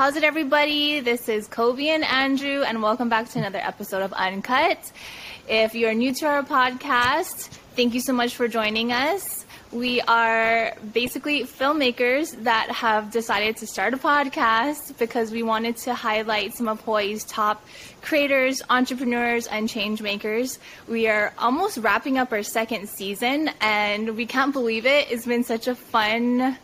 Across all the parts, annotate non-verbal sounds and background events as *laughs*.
How's it, everybody? This is Kolby and Andrew, and welcome back to another episode of Uncut. If you're new to our podcast, thank you so much for joining us. We are basically filmmakers that have decided to start a podcast because we wanted to highlight some of Hawaii's top creators, entrepreneurs, and change makers. We are almost wrapping up our second season, and we can't believe it. It's been such a fun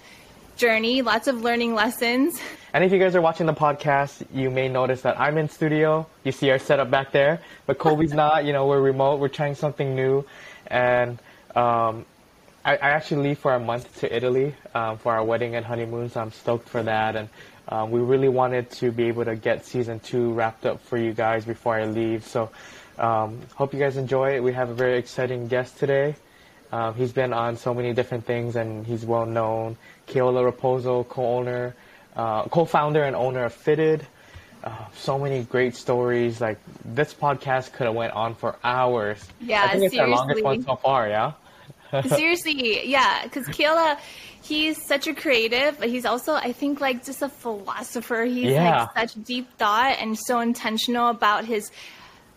journey, lots of learning lessons. And if you guys are watching the podcast, you may notice that I'm in studio. You see our setup back there, but Kolby's *laughs* not. You know, we're remote. We're trying something new, and um, I, I, actually leave for a month to Italy um, for our wedding and honeymoon. So I'm stoked for that, and um, we really wanted to be able to get season two wrapped up for you guys before I leave. So um, hope you guys enjoy it. We have a very exciting guest today. Um, he's been on so many different things, and he's well known. Keola Rapozo, co-owner, uh, co-founder and owner of Fitted. Uh, so many great stories. Like this podcast could have went on for hours. Yeah, I think it's seriously. our longest one so far. Yeah. *laughs* seriously, yeah, because Keola, he's such a creative, but he's also, I think, like just a philosopher. He's Yeah. like such deep thought and so intentional about his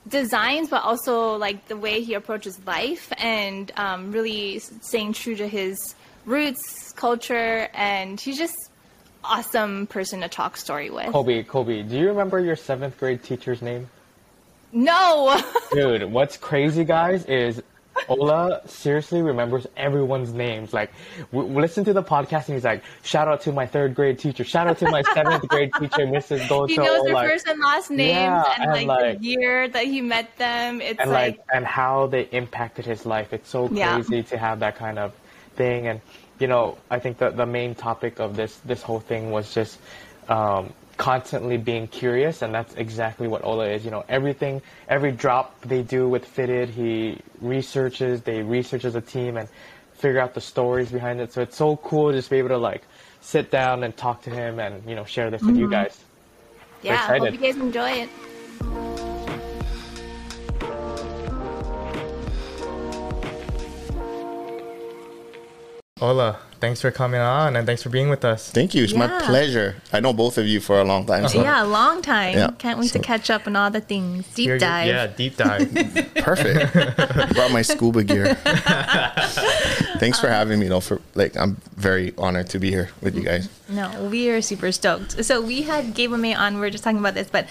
designs, but also like the way he approaches life and um, really staying true to his roots, culture, and he's just awesome person to talk story with. Kolby, Kolby, do you remember your seventh grade teacher's name? No, *laughs* Dude, what's crazy, guys, is Ola seriously remembers everyone's names. Like, we, we listen to the podcast and he's like, shout out to my third grade teacher, shout out to my seventh grade teacher, *laughs* Mrs. Goto. he knows their like, first and last names Yeah, and, and, like, like- the year that he met them. It's and like, like and how they impacted his life. It's so Yeah. crazy to have that kind of thing. And you know, I think that the main topic of this this whole thing was just um, constantly being curious, and that's exactly what Ola is. You know, everything, every drop they do with Fitted, he researches. They research as a team and figure out the stories behind it. So it's so cool to just be able to like sit down and talk to him and you know share this with you guys. yeah, hope you guys enjoy it. Ola, thanks for coming on and thanks for being with us. Thank you. It's my pleasure. I know both of you for a long time. So Yeah, a long time. Yeah, Can't wait to catch up on all the things. Deep Here you- dive. Yeah, deep dive. *laughs* perfect. *laughs* Brought my scuba gear. *laughs* Thanks for having me. though. for like, I'm very honored to be here with you guys. No, we are super stoked. So we had Gabe May on. We are just talking about this, but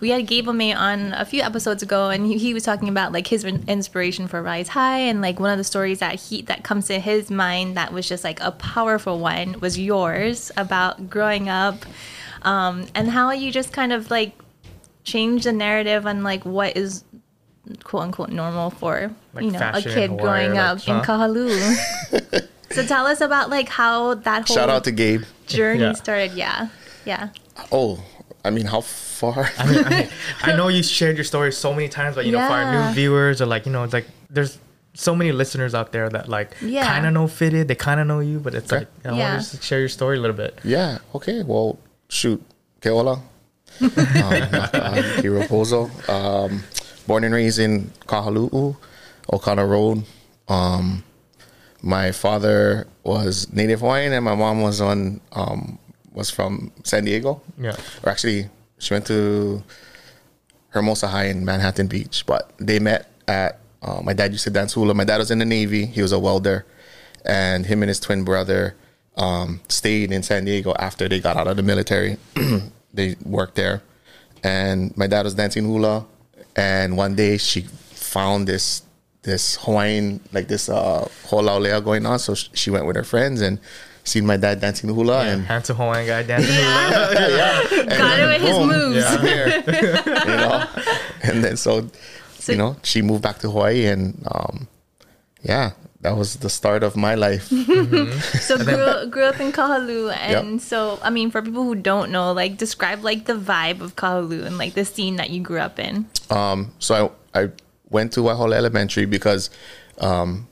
we had Gabe May on a few episodes ago, and he, he was talking about like his inspiration for Rise High, and like one of the stories that he that comes to his mind that was just like a powerful one was yours about growing up, um, and how you just kind of like changed the narrative on like what is quote unquote normal for Like you know a kid Hawaii, growing like, up in huh? Kahaluu. *laughs* so tell us about like how that whole Shout out to Gabe. journey Yeah. started. Yeah, yeah. Oh, I mean, how far? *laughs* I mean, I, I know you shared your story so many times, but you know, for our new viewers or like, you know, it's like there's so many listeners out there that like Yeah. kind of know fitted, they kind of know you, but it's Okay. like I Yeah. want to just share your story a little bit. yeah. Okay. Well, shoot. Keola. *laughs* um, uh, Rapozo. Um, born and raised in Kahalu'u, Okana Road. Um, my father was Native Hawaiian, and my mom was on um, was from San Diego. Yeah. or actually she went to Hermosa High in Manhattan Beach, but they met at uh, my dad used to dance hula. My dad was in the Navy; he was a welder, and him and his twin brother um, stayed in San Diego after they got out of the military. *clears throat* they worked there, and my dad was dancing hula, and one day she found this this Hawaiian like this uh ho'olaule'a going on, so sh- she went with her friends and seen my dad dancing the hula and Handsome Hawaiian guy dancing. yeah, *laughs* yeah, Got it with his moves. Yeah. I'm *laughs* you know, and then so, So- you know, she moved back to Hawaii, and um, yeah, that was the start of my life. *laughs* So *laughs* grew, grew up in Kahaluu, and Yep. so I mean, for people who don't know, like describe like the vibe of Kahaluu and like the scene that you grew up in. Um, so I, I went to Waiahole Elementary because um,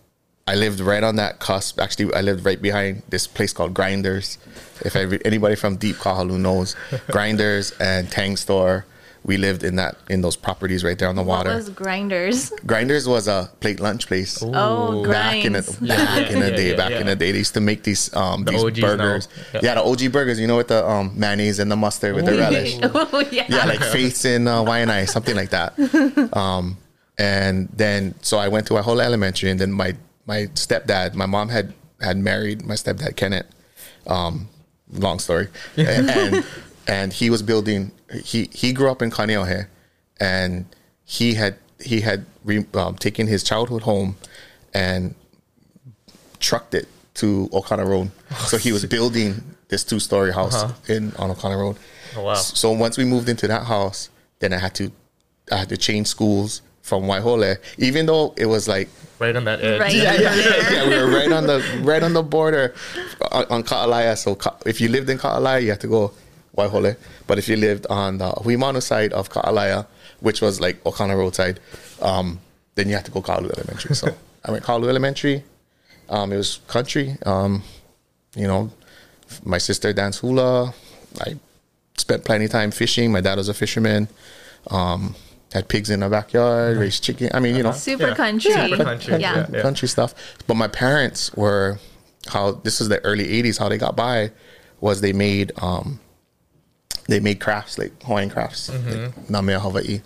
I lived right on that cusp. Actually, I lived right behind this place called Grinders. If every, anybody from Deep Kahalu knows, *laughs* Grinders and Tang Store we lived in that in those properties right there on the What water. was grinders? Grinders was a plate lunch place. Oh, Back in the back Yeah, in the yeah, day, yeah, back yeah. in the day, they used to make these um The these OGs burgers. Yeah. Yeah. the OG burgers. You know, with the um mayonnaise and the mustard with the relish. *laughs* oh yeah. yeah, like Faith's in uh, YNI, something like that. *laughs* Um, and then so I went to a whole elementary, and then my my stepdad, my mom had had married my stepdad Kenneth. Um, long story, *laughs* and, and and he was building. He he grew up in Kaneohe, and he had he had re, um, taken his childhood home and trucked it to Okana Road. *laughs* So he was building this two story house in on Okana Road. Oh, wow. So once we moved into that house, then I had to I had to change schools from Waihole, even though it was like Right on that edge. Right. yeah, yeah, yeah, yeah, we were right on the right on the border on, on Ka'alaea. So if you lived in Ka'alaea, you had to go Waihole. But if you lived on the Ahuimanu side of Ka'alaea, which was like Okana Road side, um, then you had to go Kalu Elementary. So *laughs* I went Kalu Elementary. Um, it was country. Um, you know, my sister danced hula. I spent plenty of time fishing. My dad was a fisherman. Um, had pigs in the backyard, raised chicken. I mean, you know, Super Yeah. country. Super country, Yeah. yeah. country stuff. But my parents were how this was the early '80s. How they got by was they made um, they made crafts like Hawaiian crafts, like Namea Hawaii.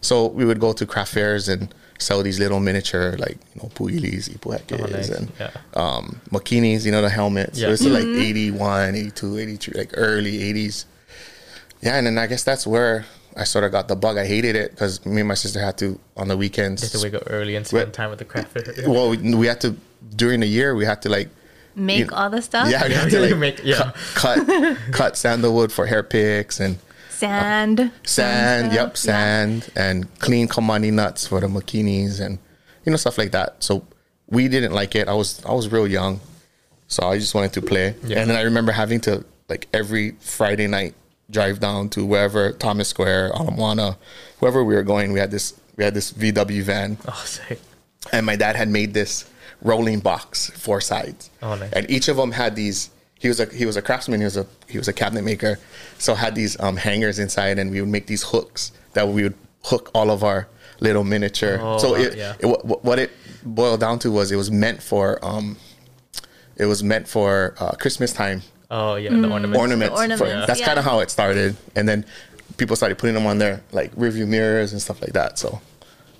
So we would go to craft fairs and sell these little miniature like you know puilis, ipuhekes, Oh, nice. and Yeah. um, makinis. You know the helmets. Yeah. So this is like 81, 82, 83, like early '80s. Yeah, and then I guess that's where I sort of got the bug. I hated it because me and my sister had to on the weekends You have to wake up early and spend Wait. time with the craft fair. well, we, we had to during the year we had to like Make You- all the stuff. yeah we had to like Make- yeah. cut, cut *laughs* cut sandalwood for hair picks and Sand. Uh, sand, stuff. yep, Yeah. sand and clean kamani nuts for the makinis and you know stuff like that. So we didn't like it. I was I was real young, so I just wanted to play. Yeah. And then I remember having to like every Friday night drive down to wherever Thomas Square, Ala Moana, whoever we were going. We had this we had this VW van Oh, sick. and my dad had made this rolling box four sides Oh, nice. and each of them had these he was a he was a craftsman he was a he was a cabinet maker so had these um, hangers inside and we would make these hooks that we would hook all of our little miniature Oh, so wow, it, yeah. it what what it boiled down to was it was meant for um it was meant for uh, christmas time Oh, yeah. The ornaments. ornaments. The ornaments, For- that's yeah. kind of how it started, and then people started putting them on their like rearview mirrors and stuff like that. So,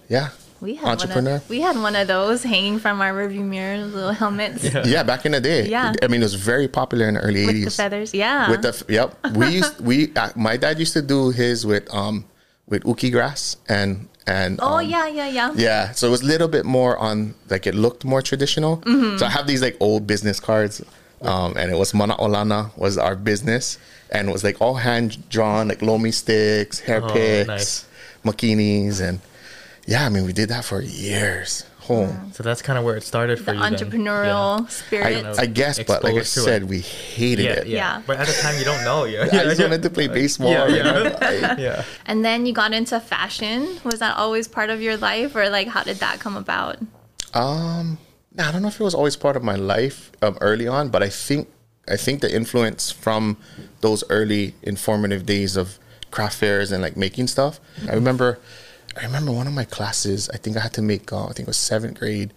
yeah, We had entrepreneur. One of, we had one of those hanging from our rearview mirror, little helmets yeah, back in the day. Yeah. I mean, it was very popular in the early with '80s. the feathers. Yeah. With the yep, we *laughs* used we uh, my dad used to do his with um with uki grass and and oh um, yeah, yeah, yeah. yeah. So it was a little bit more on like it looked more traditional. Mm-hmm. So I have these like old business cards, um, and it was Mana Olana was our business, and it was like all hand drawn like lomi sticks, hair Oh, picks, nice. makinis, and yeah, I mean we did that for years. Home. So that's kind of where it started for The you. entrepreneurial Yeah. spirit. I, I guess, but like I said, it. we hated Yeah, it. yeah, Yeah. But at the time, you don't know. Yeah. *laughs* I just wanted to play baseball. Yeah, yeah. I- *laughs* yeah. and then you got into fashion. Was that always part of your life, or like how did that come about? Um, I don't know if it was always part of my life um, early on, but I think I think the influence from those early informative days of craft fairs and like making stuff. I remember, I remember one of my classes. I think I had to make. Uh, I think it was seventh grade,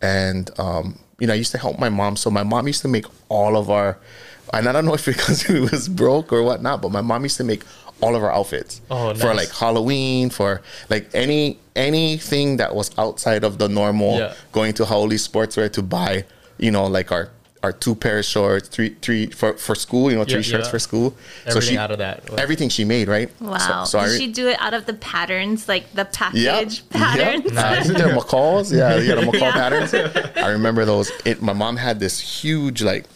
and um, you know, I used to help my mom. So my mom used to make all of our, and I don't know if because *laughs* it was broke or whatnot, but my mom used to make all of our outfits Oh, for like Halloween, for like any anything that was outside of the normal Yeah. going to Howley Sportswear to buy, you know, like our our two pair of shorts, three three for for school, you know, three Yeah, shirts yeah. for school. So she everything out of that. Everything she made, right? Wow. So, so did re- she do it out of the patterns, like the yeah, package patterns? Yeah. Uh, isn't there McCalls? Yeah, yeah, the McCall *laughs* Yeah. patterns. I remember those. It, my mom had this huge like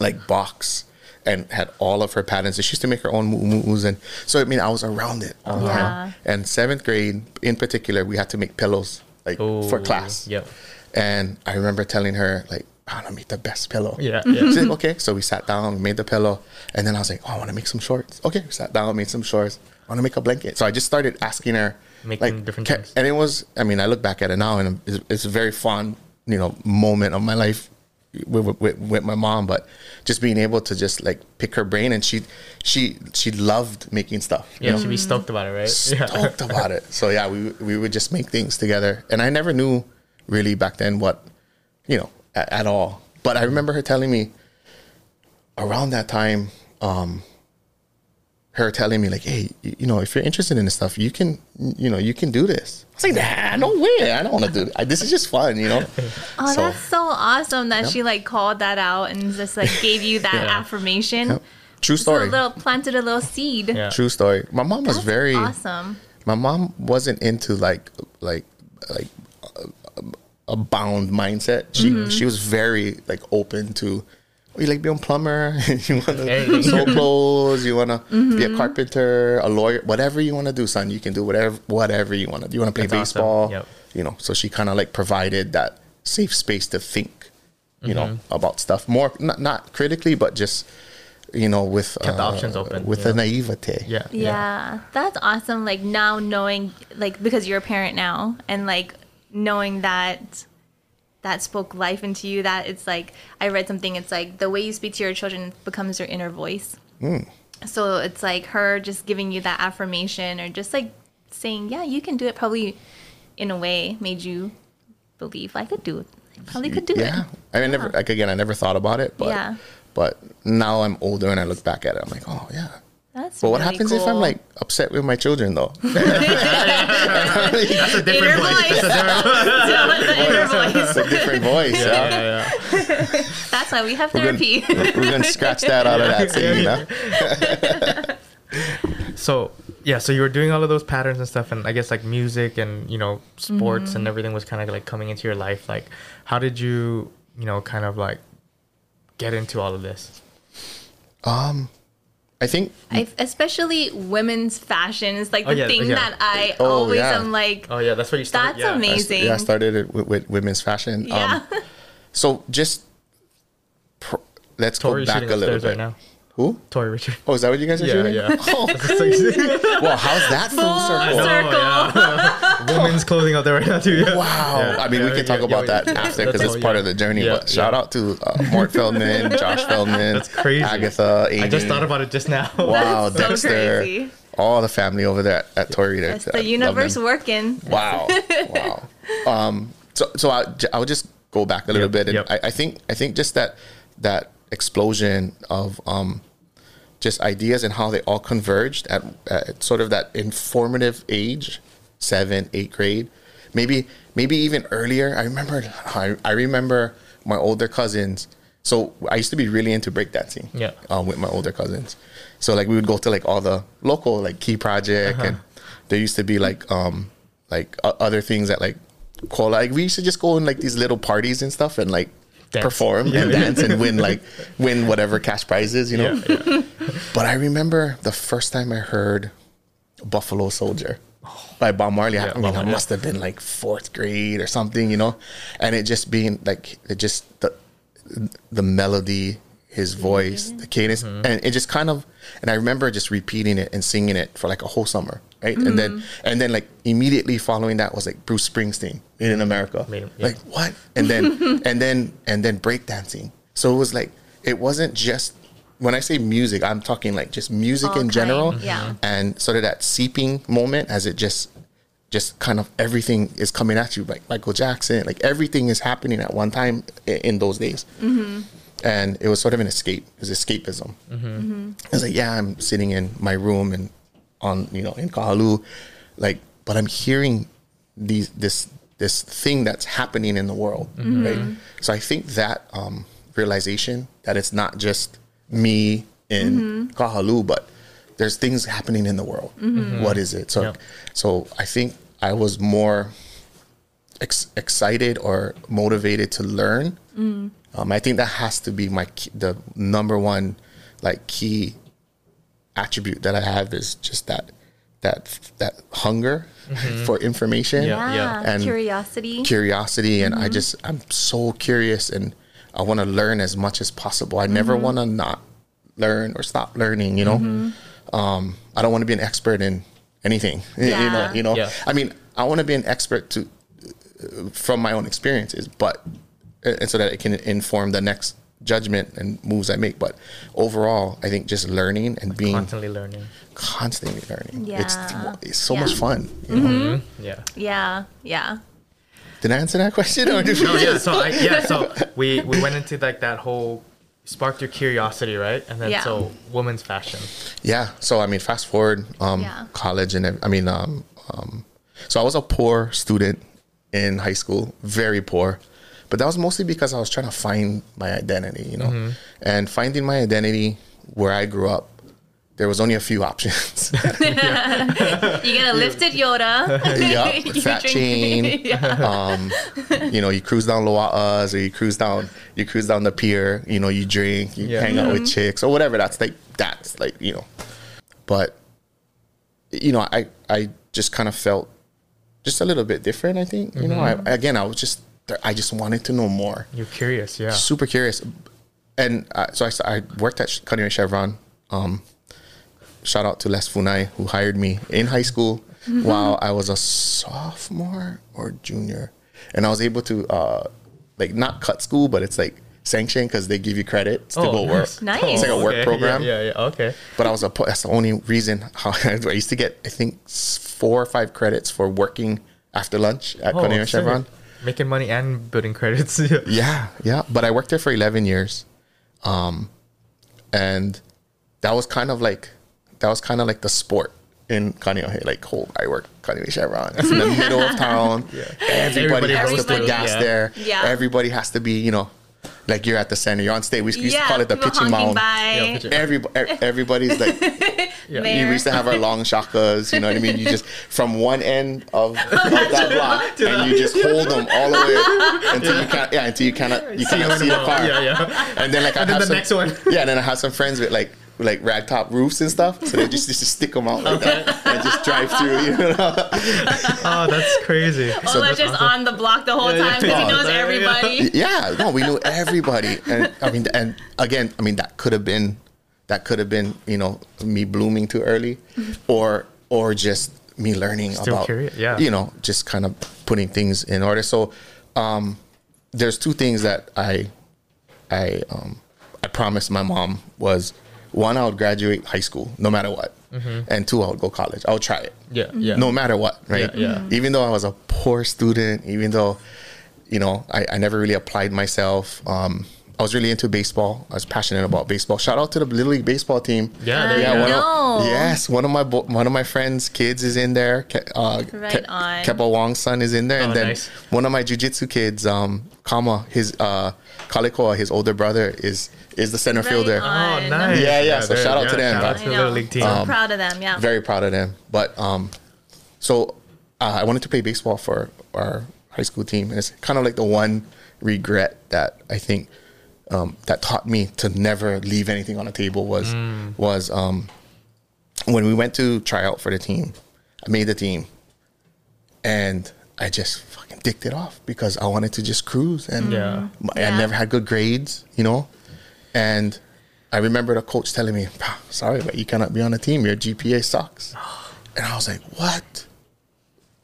like box and had all of her patterns. And she used to make her own moo and so I mean I was around it all the Yeah. time. And seventh grade in particular, we had to make pillows like for class. Yep. And I remember telling her like, I want to make the best pillow. Yeah. Yeah. Okay. So we sat down, made the pillow, and then I was like, oh, I want to make some shorts. Okay, we sat down, made some shorts. I want to make a blanket. So I just started asking her, Making different things. And it was, I mean, I look back at it now, and it's, it's a very fond, you know, moment of my life. with, with, with my mom, but just being able to just like pick her brain and she she she loved making stuff. you Yeah, know? she'd be stoked about it, right? Yeah. stoked about it. So yeah, we we would just make things together, and I never knew really back then what you know at, at all. But I remember her telling me around that time, um, her telling me like, "Hey, you, you know, if you're interested in this stuff, you can, you know, you can do this." I was like, "Nah, no way! I don't want to do this. This is just fun, you know." *laughs* Oh, So- that's so awesome that Yep. she like called that out and just like gave you that *laughs* Yeah. affirmation. Yep. True So a little planted a little seed. Yeah. True story. My mom was That's very awesome. my mom wasn't into like like like a, a bound mindset. She Mm-hmm. she was very like open to. Oh, you like being a plumber? *laughs* you want to Hey. sew *laughs* clothes? You want to be Mm-hmm. a carpenter, a lawyer? Whatever you want to do, son, you can do whatever whatever you want to. do. You want to play That's awesome. baseball? Yep. You know. So she kind of like provided that safe space to think. You know Mm-hmm. about stuff more not not critically, but just you know with Kept the uh, options open, with you a know? naivete. Yeah. Yeah. that's awesome. Like now knowing, like because you're a parent now, and like knowing that that spoke life into you. That it's like I read something. It's like the way you speak to your children becomes your inner voice. Hmm. So it's like her just giving you that affirmation, or just like saying, "Yeah, you can do it." Probably in a way made you believe I could do it. I probably could do it. yeah. it. I mean, never like again. I never thought about it, but Yeah. but now I'm older and I look back at it. I'm like, oh yeah. That's But what really happens if I'm like upset with my children though? *laughs* That's a different Inner voice. voice. That's a different *laughs* voice. a different voice. Yeah, yeah, yeah. *laughs* That's why we have We're gonna, therapy. we're gonna scratch that out of that scene. Huh? So yeah, so you were doing all of those patterns and stuff, and I guess like music and you know sports and mm-hmm. everything was kind of like coming into your life. Like, how did you you know kind of like get into all of this? Um, I think I, especially women's fashion is like Oh, the yeah, thing yeah. that I Oh, always yeah. am like, Oh yeah, that's what you started. That's yeah. I, amazing. yeah, I started it with, with women's fashion. yeah. Um, so just pr- let's Tori's go back a little bit. right now. Who? Tori Richard. Oh, is that what you guys are doing? Yeah, shooting? yeah. *laughs* *laughs* Oh, well, how's that full Full circle? circle. *laughs* *laughs* Women's clothing out there right now too. Yeah. Wow. Yeah, I mean, we yeah, can talk yeah, about yeah, that yeah. after because it's all, part of the journey. Yeah, but shout out to uh, Mort Feldman, *laughs* Josh Feldman. That's crazy. Agatha, Amy. I just thought about it just now. Wow, *laughs* That's so Dexter. crazy. All the family over there at, at Tori. there. It's I the universe working. Wow. wow. Um, so so I, I would just go back a little Yep, bit. And yep. I, I think I think just that that explosion of um, just ideas and how they all converged at, at sort of that informative age, seven, eight grade, maybe maybe even earlier. I remember I, I remember my older cousins. So I used to be really into breakdancing. Yeah. Um, with my older cousins. So like we would go to like all the local like Key Project Uh-huh. and there used to be like um like o- other things that like call like we used to just go in like these little parties and stuff and like Dance. perform Yeah, and yeah. dance and *laughs* win like win whatever cash prizes you know yeah. but I remember the first time I heard Buffalo Soldier by Bob Marley. I mean, Bob I Marley. must have been like fourth grade or something, you know, and it just being like it just the the melody, his voice, the cadence, Mm-hmm. and it just kind of. And I remember just repeating it and singing it for like a whole summer, right? And then and then like immediately following that was like Bruce Springsteen Made in America. Made in- yeah. Like what? And then *laughs* and then and then breakdancing. So it was like it wasn't just when I say music, I'm talking like just music All in general. yeah. Mm-hmm. And sort of that seeping moment as it just just kind of everything is coming at you like Michael Jackson, like everything is happening at one time i- in those days. Mm-hmm. And it was sort of an escape. It was escapism. Mm-hmm. I was like, yeah, I'm sitting in my room and on, you know, in Kahalu, like, but I'm hearing these this this thing that's happening in the world, right? So I think that um, realization that it's not just me in mm-hmm. Kahalu, but there's things happening in the world. Mm-hmm. What is it? So, Yep. so I think I was more ex- excited or motivated to learn. Mm. Um, I think that has to be my key, the number one like key attribute that I have is just that that that hunger mm-hmm. for information, Yeah, Yeah. Ah, and Curiosity. curiosity, and I just I'm so curious and I want to learn as much as possible. I never mm-hmm. want to not learn or stop learning. You know, mm-hmm. um, I don't want to be an expert in anything. *laughs* You know, you know. Yeah. I mean, I want to be an expert to from my own experiences, but and so that it can inform the next judgment and moves I make. But overall, I think just learning and being Constantly learning. constantly learning. Yeah. It's it's so Yeah. much fun. You know? Mm-hmm. Yeah. Yeah, yeah. Did I answer that question? Or did we No, yeah. So I, yeah, so we we went into like that whole sparked your curiosity, right? And then Yeah. so women's fashion. Yeah. So I mean, fast forward, um, Yeah. college, and I mean, um, um, so I was a poor student in high school, very poor, but that was mostly because I was trying to find my identity, you know, Mm-hmm. and finding my identity where I grew up. There was only a few options. *laughs* You get a lifted Yoda. *laughs* yeah, *laughs* You fat drink- chain. yeah. Um, you know, you cruise down Loa'as or you cruise down, you cruise down the pier. You know, you drink, you Yeah. hang out Mm-hmm. with chicks or whatever. That's like that's like you know, but you know, I I just kind of felt just a little bit different. I think you know, I, again, I was just I just wanted to know more You're curious, yeah. super curious. And uh, so I, I worked at Culinary Chevron. Um, shout out to Les Funai who hired me in high school while I was a sophomore or junior, and I was able to uh, like not cut school, but it's like sanctioned because they give you credits to go work. Nice. It's like a work okay. program. Yeah, yeah, yeah. Okay. But I was a that's the only reason how *laughs* I used to get I think four or five credits for working after lunch at Culinary Oh, sick. Chevron. Making money and building credits. *laughs* yeah. Yeah, yeah. But I worked there for 11 years. Um, and that was kind of like, that was kind of like the sport in Kaneohe. Like, oh, I work Kaneohe Chevron. It's in the *laughs* middle of town. Everybody, Everybody has to put gas yeah. there. Yeah. Everybody has to be, you know, like you're at the center. You're on stage. We used to call it the pitching mound. Yeah, pitching- Everybody, everybody's like, *laughs* Yeah. We used to have our long shakas, you know what I mean? You just from one end of, of *laughs* that block, and you just hold them all the way until you can't, yeah, until you cannot, you cannot see the car. Yeah, yeah. And then like I And then have the some, next one. yeah, and then I have some friends with like with, like ragtop roofs and stuff, so they just just stick them out like that and just drive through. You know? *laughs* Oh, that's crazy. Ola's just on the block the whole Yeah, yeah. time because he Oh, knows there everybody. yeah, no, we knew everybody, and I mean, and again, I mean that could have been that could have been you know me blooming too early, *laughs* or or just me learning Still about curious, yeah. you know just kind of putting things in order. So um, there's two things that I I um, I promised my mom was one I would graduate high school no matter what, and two I would go college. I would try it Yeah, yeah. no matter what, right? Yeah, yeah. Even though I was a poor student, even though, you know, I, I never really applied myself. Um, I was really into baseball. I was passionate about baseball. Shout out to the Little League baseball team. Yeah, there you yeah. go. One of, yes, one of my bo- one of my friends' kids is in there. Ke- Uh, Right on. Kepa Wong's son is in there, Oh, and then nice. one of my jujitsu kids, um, Kama, his uh, Kalikoa, his older brother, is is the center Right fielder. on. Oh, nice. Yeah, yeah, so shout out to them. Shout out I to the know. little league team. So proud of them. Yeah. very proud of them. But um, so uh, I wanted to play baseball for our high school team, and it's kind of like the one regret that I think um, that taught me to never leave anything on the table was was um, when we went to try out for the team. I made the team, and I just fucking dicked it off because I wanted to just cruise, and Yeah. I Yeah. never had good grades, you know, and. I remember the coach telling me, "Sorry, but you cannot be on the team. Your GPA sucks." And I was like, "What?"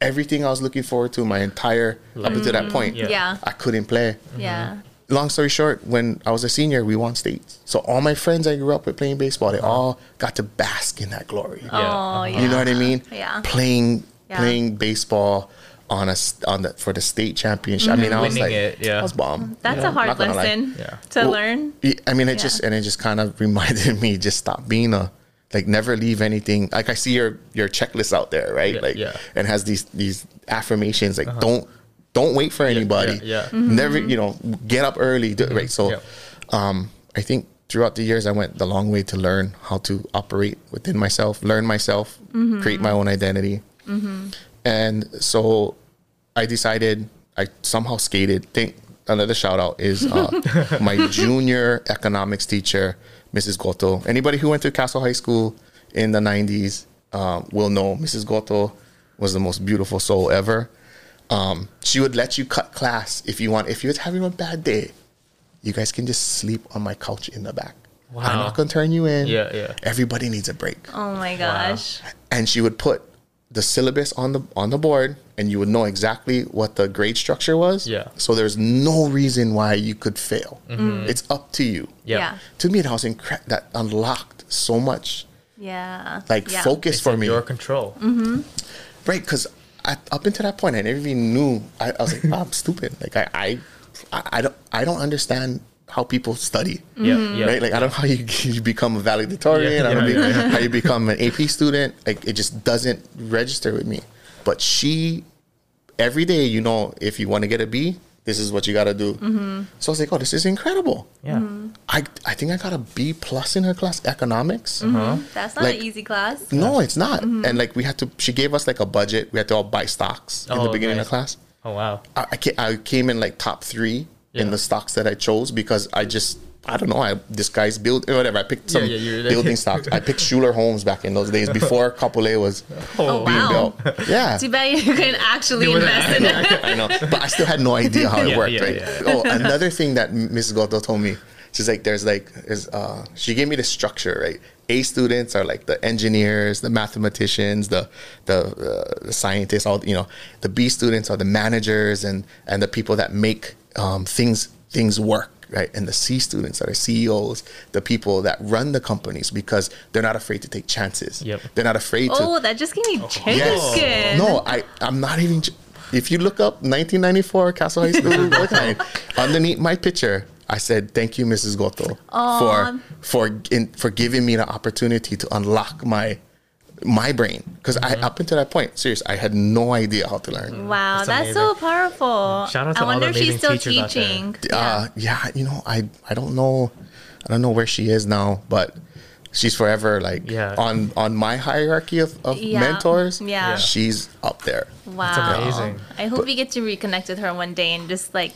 Everything I was looking forward to my entire up until that mm-hmm. point, Yeah. Yeah. I couldn't play. Mm-hmm. Yeah. Long story short, when I was a senior, we won states. So all my friends I grew up with playing baseball, they uh-huh. all got to bask in that glory. Oh, yeah. You know what I mean? Yeah. Playing Yeah. playing baseball on a on the for the state championship. I mean, I was like, it, yeah. I was bomb. That's you know, a hard not gonna lie. lesson Yeah. to Well, learn. I mean, it Yeah. just and it just kind of *laughs* reminded me just stop being a like never leave anything. Like I see your your checklist out there, right? Yeah, like yeah. Uh-huh. and has these these affirmations like don't don't wait for anybody. yeah, yeah. Mm-hmm. Never, you know, get up early. Do, Right. So, Yeah. um, I think throughout the years I went the long way to learn how to operate within myself, learn myself, Mm-hmm. create my own identity, and so I decided I somehow skated. Think another shout out is uh, *laughs* my junior economics teacher, Mrs. Goto. Anybody who went to Castle High School in the '90s uh, will know Mrs. Goto was the most beautiful soul ever. Um, she would let you cut class if you want. If you're having a bad day, you guys can just sleep on my couch in the back. I'm not gonna turn you in. Yeah, yeah. Everybody needs a break Oh my gosh. and she would put the syllabus on the on the board and you would know exactly what the grade structure was. Yeah. So there's no reason why you could fail. It's up to you. Yeah. Yeah. To me, that was incre- that unlocked so much Yeah. like yeah. focus It's for me. your control. Mm-hmm. Right, because up until that point, I never even knew. I, I was like, *laughs* oh, I'm stupid. Like I, I, I, I don't, I don't understand how people study. Yeah, mm-hmm. yeah. Right, like I don't know how you, *laughs* you become a valedictorian. Yeah, I don't know yeah, how you become an AP student. Like it just doesn't register with me. But she, every day, you know, if you want to get a B, this is what you got to do. Mm-hmm. So I was like, oh, this is incredible. Yeah. Mm-hmm. I, I think I got a B plus in her class, economics. Uh-huh. That's not like- an easy class. No, it's not. And like we had to, she gave us like a budget. We had to all buy stocks in the Oh, beginning nice. of class. Oh wow. I, I, I came in like top three Yeah. in the stocks that I chose because I just, I don't know, I this guy's build whatever. I picked some Yeah, yeah, building stocks. I picked Schuler Homes back in those days *laughs* before Kapolei was Oh, being wow. built. Yeah. Too bad you couldn't actually It was- invest in *laughs* it. I know, but I still had no idea how *laughs* it worked. yeah, right? yeah. Oh, another thing that Mrs. Goto told me, she's like, there's like, is uh, she gave me the structure, right? A students are like the engineers, the mathematicians, the the, uh, the scientists, all you know. The B students are the managers and and the people that make um, things things work. Right, and the C students that are CEOs, the people that run the companies because they're not afraid to take chances. Yep. They're not afraid to Oh, that just gave me Yes. No, I I'm not even. j- If you look up 1994 Castle High School, *laughs* website, underneath my picture, I said thank you, Mrs. Goto, for for in, for giving me the opportunity to unlock my my brain because I up until that point, serious, I had no idea how to learn. Wow, That's that's, so powerful. Shout out to I all wonder the if she's still teachers out there. teaching. Uh, yeah, you know, I I don't know, I don't know where she is now, but. She's forever like Yeah. on on my hierarchy of, of Yeah. mentors. Yeah. Yeah. she's up there. Wow. amazing. I hope we get to reconnect with her one day and just like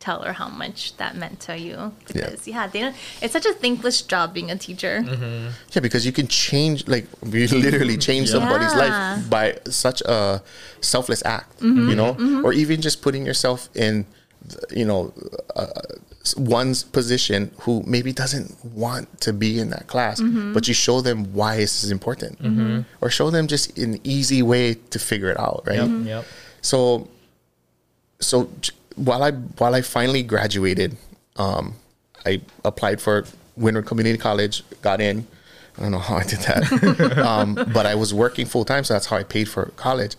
tell her how much that meant to you. Because yeah, they don't it's such a thankless job being a teacher. Mm-hmm. Yeah, because you can change, like, *laughs* you literally change somebody's Yeah. life by such a selfless act, Mm-hmm. you know, or even just putting yourself in, you know, uh, one's position who maybe doesn't want to be in that class, Mm-hmm. but you show them why this is important, or show them just an easy way to figure it out, right? Mm-hmm. Yep. Yep. So, so j- while I while I finally graduated, um, I applied for Windward Community College, got in. I don't know how I did that, *laughs* um, but I was working full time, so that's how I paid for college.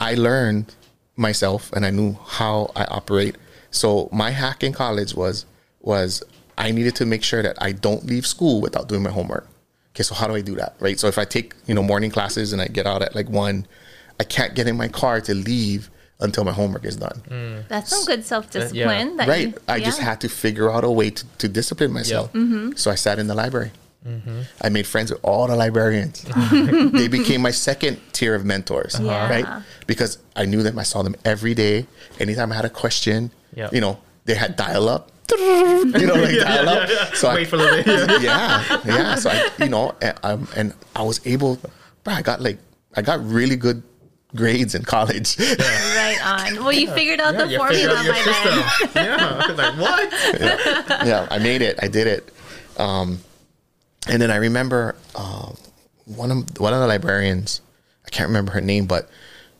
I learned myself, and I knew how I operate. So my hack in college was was I needed to make sure that I don't leave school without doing my homework. Okay, so how do I do that? Right. So if I take you know morning classes and I get out at like one, I can't get in my car to leave until my homework is done. Mm. That's some good self discipline. that Right. you- I just had to figure out a way to, to discipline myself. Mm-hmm. So I sat in the library. Mm-hmm. I made friends with all the librarians. *laughs* *laughs* they became my second tier of mentors, Yeah. right? Because I knew them. I saw them every day. Anytime I had a question, Yeah. you know, they had dial up. *laughs* You know, like dial up. So I, Wait for a little bit. yeah, yeah. So I, you know, and, um, and I was able. Bro, I got like, I got really good grades in college. *laughs* right on. Well, you figured out the formula figured out your by then. system. yeah. Like what? yeah, I made it. I did it. Um, and then I remember uh, one of one of the librarians. I can't remember her name, but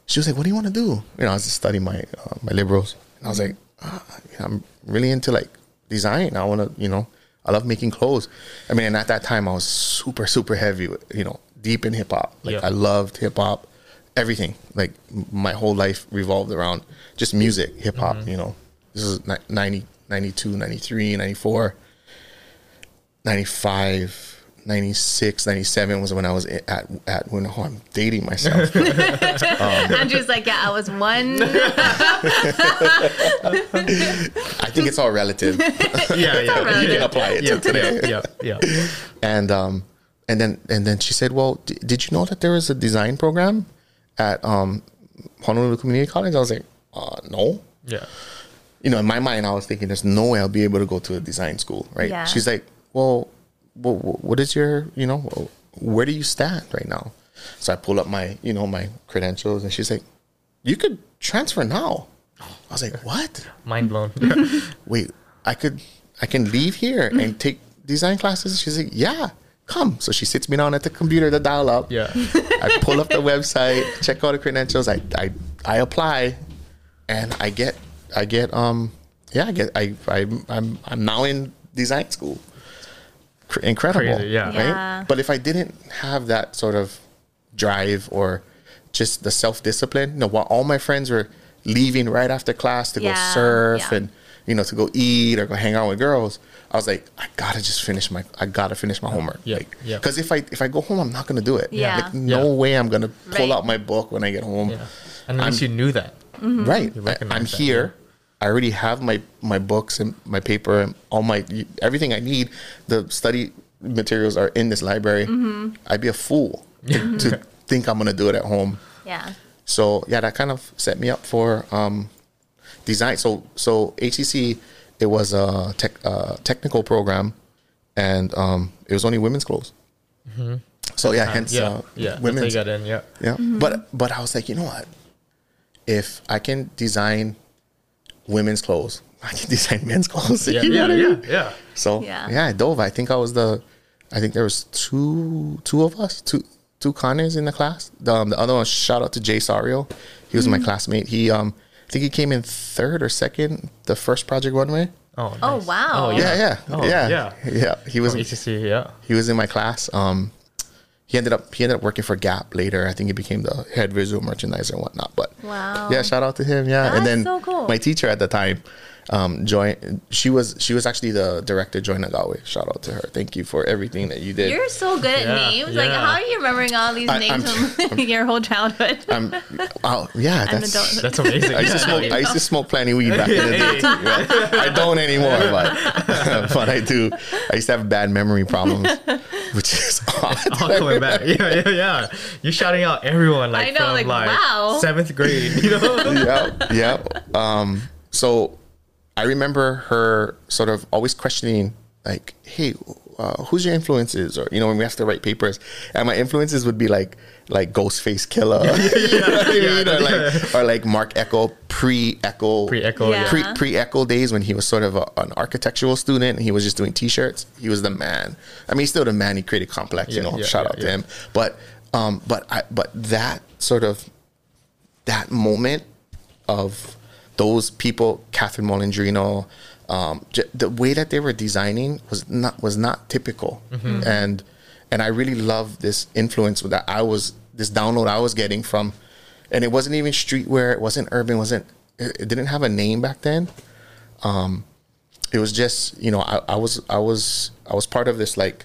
she was like, "What do you want to do?" You know, I was just studying my uh, my liberals, and I was like, ah, you know, "I'm really into like design. I want to, you know, I love making clothes." I mean, and at that time, I was super super heavy, you know, deep in hip hop. Like Yeah. I loved hip hop, everything. Like my whole life revolved around just music, hip hop. You know, this is ni- 90, 92, 93, 94. 95, 96, 97 was when I was at at when oh, I'm dating myself. *laughs* Andrew's like, yeah, I was one. *laughs* I think it's all relative. *laughs* Yeah. Yeah. alright. you can apply it Yeah. to today. Yeah. Yeah. Yeah. And um and then and then she said, "Well, d- did you know that there is a design program at um Honolulu Community College?" I was like, uh, "No." Yeah. you know, in my mind, I was thinking, there's no way I'll be able to go to a design school, right? Yeah. She's like, well, well, what is your, you know, where do you stand right now? So I pull up my, you know, my credentials, and she's like, you could transfer now. I was like, what? Mind blown. *laughs* Wait, I could, I can leave here and take design classes. She's like, yeah, come. So she sits me down at the computer to dial up. yeah. *laughs* I pull up the website, check all the credentials. I, I I apply, and I get I get um yeah I get I I I'm I'm now in design school. Cr- Incredible, Crazy, yeah. Right? Yeah. But if I didn't have that sort of drive or just the self discipline, you know, while all my friends were leaving right after class to go surf yeah. and you know to go eat or go hang out with girls, I was like, I gotta just finish my I gotta finish my homework. Yeah, Like, yeah. Because if I if I go home, I'm not gonna do it. Yeah. Like, no Yeah. way I'm gonna pull Right. out my book when I get home. Yeah. And at least you knew that. Right. You I, I'm that, here. I already have my my books and my paper and all my everything I need. The study materials are in this library. Mm-hmm. I'd be a fool to, to *laughs* think I'm gonna do it at home. Yeah. So yeah, that kind of set me up for um, design. So so HCC, it was a tech, uh, technical program, and um, it was only women's clothes. So yeah, hence yeah, uh, yeah. That's how women's. you got in. Yeah. Yeah, but but I was like, you know what? If I can design women's clothes, *laughs* I can design men's clothes. *laughs* Yeah, You know yeah, what I yeah, mean? yeah. So Yeah. yeah. I dove. I think I was the. I think there was two two of us, two two Connors in the class. The, um, the other one, shout out to Jay Sario. He was my classmate. He um, I think he came in third or second the first project runway. Oh, Oh, wow. Oh, Yeah, yeah, Oh, yeah, yeah. yeah. He was From HCC, yeah. he was in my class. Um, he ended up he ended up working for Gap later. I think he became the head visual merchandiser and whatnot. But Wow. yeah, shout out to him. Yeah, That's and then so cool. my teacher at the time, um, Joy, she was she was actually the director, Joy Nagawe. Shout out to her. Thank you for everything that you did. You're so good at Yeah, names. Like, how are you remembering all these I- names *laughs* I'm- from your whole childhood? *laughs* um, oh yeah, I'm that's. adult. That's amazing. I used to smoke. I used to smoke plenty weed back in the day. Too, *laughs* I don't anymore, but but I do. I used to have bad memory problems, which is odd. all coming back. Yeah, yeah, yeah. You're shouting out everyone like I know, from like, like, wow. seventh grade. You know? yeah, yeah. Um, so I remember her sort of always questioning, like, "Hey, uh, who's your influences?" Or you know, when we have to write papers, and my influences would be like, like Ghostface Killah, *laughs* *laughs* you know what I mean? or like, or like Marc Ecko, pre Ecko, Pre-Ecko, Yeah. yeah. pre pre Ecko days when he was sort of a, an architectural student and he was just doing T-shirts. He was the man. I mean, he's still the man. He created Complex. you know, yeah, shout yeah, out to him. But um, but I but that sort of that moment of those people, Catherine Malandrino, um, j- the way that they were designing was not was not typical, Mm-hmm. and and I really love this influence that I was this download I was getting from, and it wasn't even streetwear, it wasn't urban, wasn't it, it didn't have a name back then. Um, it was just you know I, I was I was I was part of this like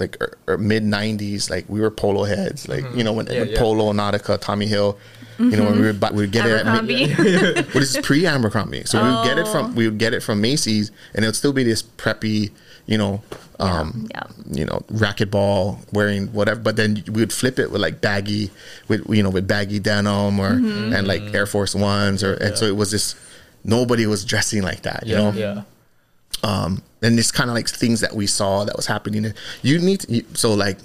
like er, mid '90s like we were polo heads like you know when, Mm-hmm. Yeah, when yeah. Polo Nautica Tommy Hill you know when we would buy, we would get it at Abercrombie. *laughs* what is this pre Abercrombie? So we would get it Oh. from we would get it from Macy's, and it would still be this preppy, you know, um, yeah. you know, racquetball wearing whatever. But then we would flip it with like baggy, with you know, with baggy denim or Mm-hmm. and like Air Force Ones, or and so it was this. Nobody was dressing like that, you Yeah, know yeah. um, and it's kind of like things that we saw that was happening. You need to, so like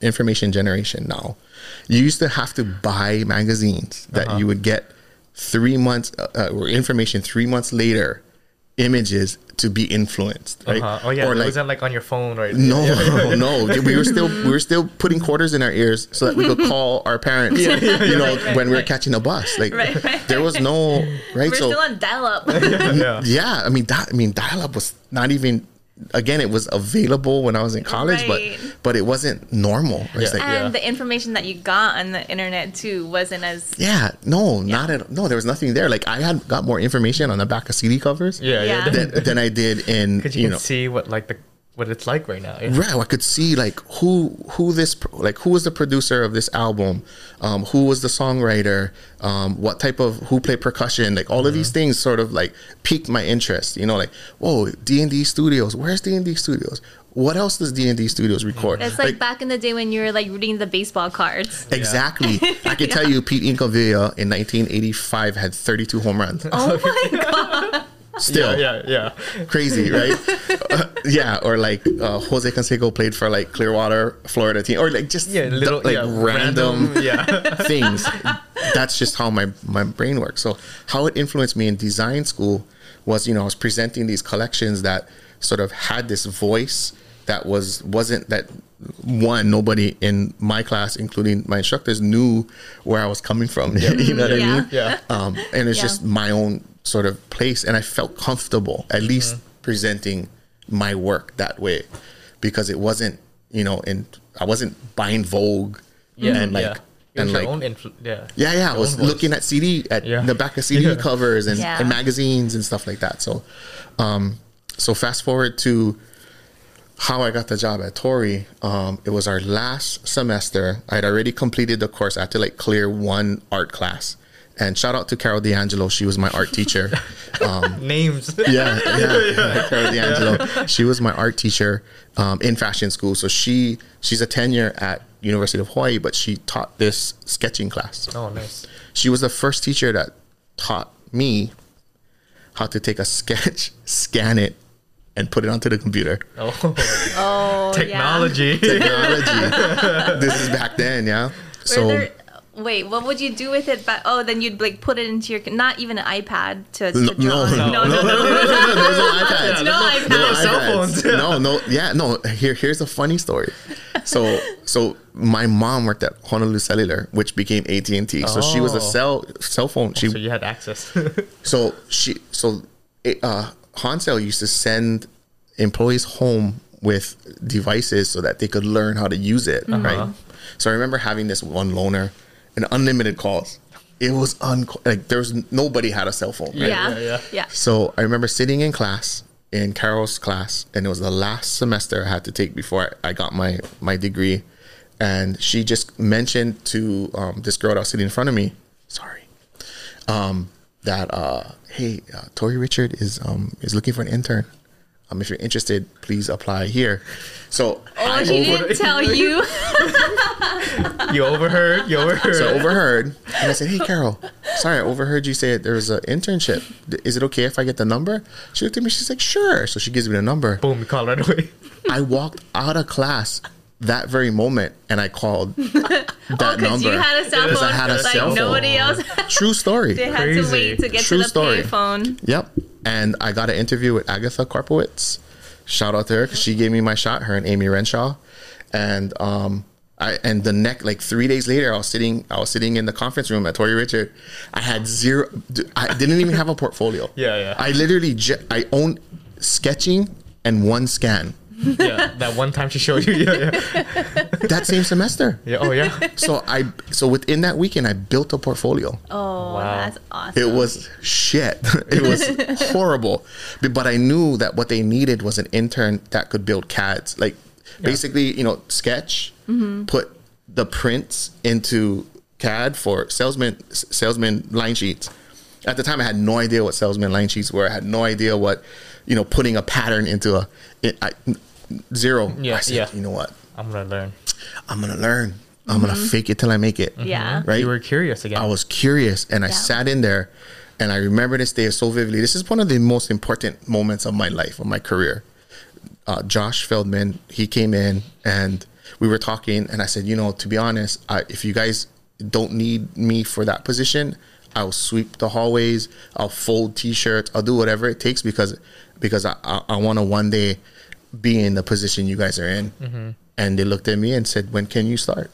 information generation now. You used to have to buy magazines that Uh-huh. you would get three months uh, uh, or information three months later, images to be influenced, right? Uh-huh. Oh yeah, Or it like wasn't like on your phone or no, Yeah, yeah. *laughs* no. *laughs* We were still we were still putting quarters in our ears so that we could call our parents. *laughs* you know, right, when we were right. catching a bus. Like Right, right, there was no right. We're so still on dial-up. yeah. yeah, I mean, di- I mean, dial up was not even. Again, it was available when I was in college, Right. but but it wasn't normal. Yeah. like, and Yeah. the information that you got on the internet too wasn't as yeah, no, not at no. There was nothing there. Like I had got more information on the back of CD covers Yeah, yeah. Yeah. than, than I did in *laughs* Because you, you can know. see what like the what it's like right now. Yeah. Right, I could see like who who this like who was the producer of this album, um, who was the songwriter, um, what type of who played percussion, like all of these things sort of like piqued my interest. You know, like whoa, D and D Studios, where's D and D Studios? What else does D and D Studios record? It's like, back in the day when you were like reading the baseball cards. *laughs* Exactly. I can *laughs* tell you, Pete Incaviglia in 1985 had 32 home runs. Oh my *laughs* god! Still Yeah, yeah, yeah. crazy, right? *laughs* Uh, yeah, or like uh, Jose Canseco played for like Clearwater, Florida team, or like just Yeah, little like yeah, random, yeah. *laughs* things. That's just how my my brain works. So how it influenced me in design school was, you know, I was presenting these collections that sort of had this voice that was wasn't that one nobody in my class including my instructors knew where i was coming from *laughs* you know what i mean Yeah. um, and it's Yeah. just my own sort of place and i felt comfortable at least presenting my work that way because it wasn't you know and i wasn't buying vogue Yeah. and like yeah. And like own influ- yeah. yeah, yeah. I was looking at CD at Yeah. the back of CD Yeah. covers and, Yeah. and magazines and stuff like that. So, um, so fast forward to how I got the job at Tori. Um, it was our last semester. I had already completed the course. I had to like clear one art class. And shout out to Carol D'Angelo. She was my art teacher. *laughs* Um, Names. *laughs* *laughs* yeah, yeah, Carol D'Angelo. She was my art teacher um, in fashion school. So she she's a tenure at University of Hawaii, but she taught this sketching class oh, nice. she was the first teacher that taught me how to take a sketch, scan it, and put it onto the computer. Oh, Oh, technology. Technology. this is back then, yeah. Yeah. So there, wait, what would you do with it? But oh, then you'd like put it into your not even an iPad to, to no, draw. no, no, no, no, no, no, no, there's no iPads. no iPad. No cell iPads. phones. No, no, yeah, no. Here, here's a funny story. So, so my mom worked at Honolulu Cellular, which became AT and T. So she was a Oh. cell cell phone. She so you had access. So she, so it, uh, Hansel used to send employees home with devices so that they could learn how to use it, right? So I remember having this one loaner and unlimited calls. It was un like there was nobody had a cell phone. Right? Yeah. Yeah, yeah. Yeah. So I remember sitting in class in Carol's class, and it was the last semester I had to take before I I got my my degree. And she just mentioned to um, this girl that was sitting in front of me, sorry, um, that uh, hey, uh, Tori Richard is um, is looking for an intern. Um, if you're interested, please apply here. So Oh, I she over- didn't tell *laughs* you. you overheard. You overheard. so I overheard, and I said, "Hey, Carol, sorry, I overheard you say there was an internship. Is it okay if I get the number?" She looked at me. She's like, "Sure." So she gives me the number. Boom! You call right away. *laughs* I walked out of class that very moment, and I called *laughs* that Because number. Oh, you had a cell Because phone. I had a like cell phone. nobody else. True story. they had Crazy. to wait to get True to the story. payphone. Yep. And I got an interview with Agatha Karpowitz. Shout out to her because she gave me my shot. Her and Amy Renshaw, and um, I and the neck like three days later, I was sitting. I was sitting in the conference room at Tori Richard. I had zero. I didn't even have a portfolio. *laughs* Yeah, yeah. I literally I owned sketching and one scan *laughs* yeah, that one time she showed you. Yeah, yeah. *laughs* that same semester. Yeah. Oh yeah. So I so within that weekend, I built a portfolio. Oh, Wow. that's awesome. It was shit. *laughs* It was horrible. But, but I knew that what they needed was an intern that could build CADs. Like basically, you know, sketch, mm-hmm. put the prints into CAD for salesman salesman line sheets. At the time, I had no idea what salesman line sheets were. I had no idea what, you know, putting a pattern into a it, I, zero. Yeah, I said, yeah. you know what? I'm gonna learn. I'm gonna learn. I'm gonna fake it till I make it. Yeah. Right. You were curious again. I was curious and I Yeah. sat in there and I remember this day so vividly. This is one of the most important moments of my life, of my career. Uh, Josh Feldman, he came in and we were talking and I said, you know, to be honest, I, if you guys don't need me for that position, I'll sweep the hallways, I'll fold t-shirts, I'll do whatever it takes because because I, I, I want to one day be in the position you guys are in. And they looked at me and said, when can you start?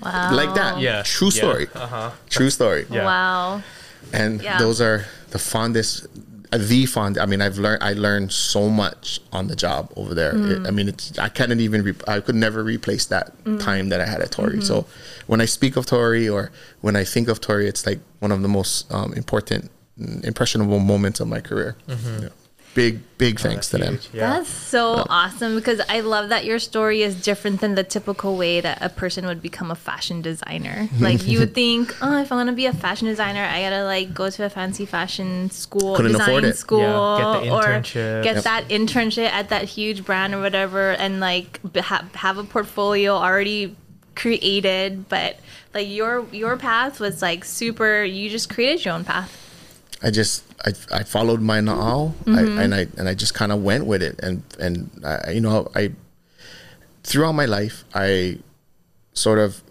Wow. Like that. Yeah. True Yeah. story. Uh-huh. True story Yeah. Wow. and Yeah. those are the fondest the fond i mean i've learned i learned so much on the job over there Mm. It- i mean it's i couldn't even re- i could never replace that Mm. time that i had at tori Mm-hmm. so when i speak of tori or when i think of tori it's like one of the most um, important mm, impressionable moments of my career Yeah. Big big oh, thanks to them. Yeah. That's so awesome because I love that your story is different than the typical way that a person would become a fashion designer. *laughs* Like you would think, oh, if I want to be a fashion designer, I gotta like go to a fancy fashion school, Couldn't design afford it. school, Yeah, get the or get Yep. that internship at that huge brand or whatever, and like b- ha- have a portfolio already created. But like your your path was like super. You just created your own path. I just I, I followed my na'au I, mm-hmm. and I and I just kind of went with it. And and I, you know I throughout my life I sort of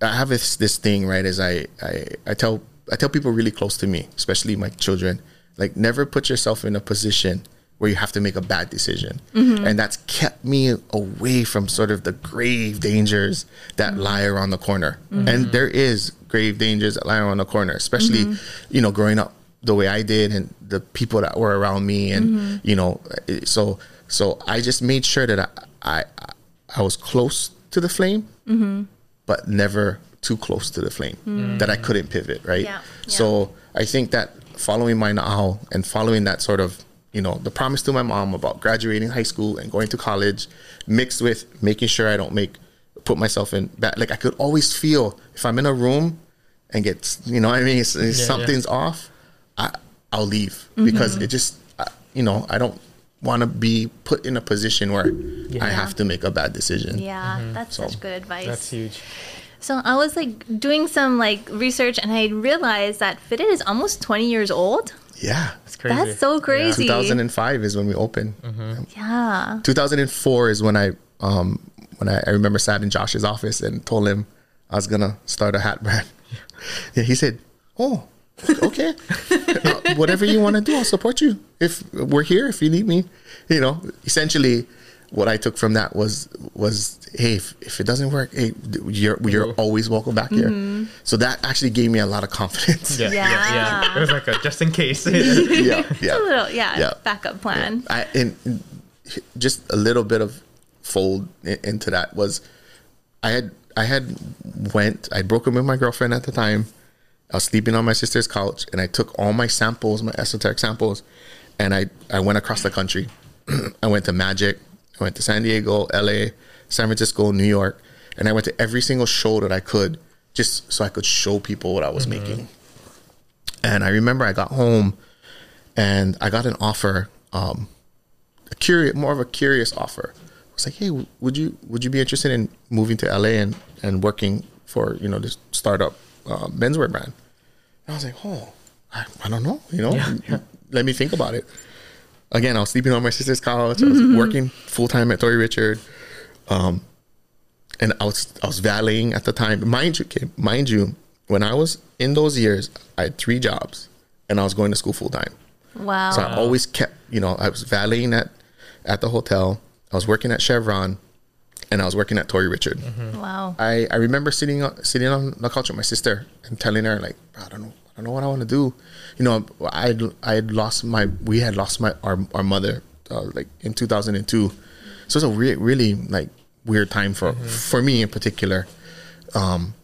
I have this this thing right as I I I tell I tell people really close to me especially my children like never put yourself in a position where you have to make a bad decision. Mm-hmm. And that's kept me away from sort of the grave dangers that mm-hmm. lie around the corner. And there is grave dangers that lie around the corner, especially, you know, growing up the way I did and the people that were around me. And, mm-hmm. you know, eh, so, so I just made sure that I, I, I was close to the flame, mm-hmm. but never too close to the flame mm. that I couldn't pivot, right? Yeah, So I think that following my now and following that sort of, you know, the promise to my mom about graduating high school and going to college, mixed with making sure I don't make put myself in bad. Like I could always feel if I'm in a room and get, you know, what I mean, it's, it's yeah. something's off, I I'll leave because it just, I, you know, I don't want to be put in a position where I have to make a bad decision. Yeah, that's So, such good advice. That's huge. So I was like doing some like research and I realized that Fitted is almost 20 years old. Yeah. It's crazy. That's so crazy. 2005 is when we opened. Yeah. 2004 is when I um when I, I remember sat in Josh's office and told him I was gonna start a hat brand. *laughs* Yeah, he said, "Oh, okay, Uh, whatever you want to do, I'll support you. If we're here, if you need me, you know." Essentially, what I took from that was was hey, if, if it doesn't work, hey, you're you're always welcome back here. So that actually gave me a lot of confidence. Yeah, yeah, yeah. Yeah. It was like a just in case. *laughs* yeah, *laughs* yeah. A little, yeah, Yeah. backup plan. I and and just a little bit of fold i- into that was I had I had went I broke up with my girlfriend at the time. I was sleeping on my sister's couch and I took all my samples, my esoteric samples, and I I went across the country. *clears throat* I went to Magic, I went to San Diego, LA, San Francisco, New York, and I went to every single show that I could just so I could show people what I was making. And I remember I got home and I got an offer um, a curious, more of a curious offer. I was like, hey, would you would you be interested in moving to LA and, and working for you know this startup uh, menswear brand? And I was like, oh, I, I don't know, you know, let me think about it. Again, I was sleeping on my sister's couch. I was working full time at Tori Richard, um, and I was I was valeting at the time. Mind you, kid, mind you, when I was in those years, I had three jobs, and I was going to school full time. Wow. So I always kept, you know, I was valeting at at the hotel. I was working at Chevron, and I was working at Tori Richard. wow. I, I remember sitting on, sitting on the couch with my sister and telling her like, I don't know, I don't know what I want to do. You know, I I had lost my we had lost my our our mother uh, like in 2002, so it's a re- really like weird time for for me in particular. Um,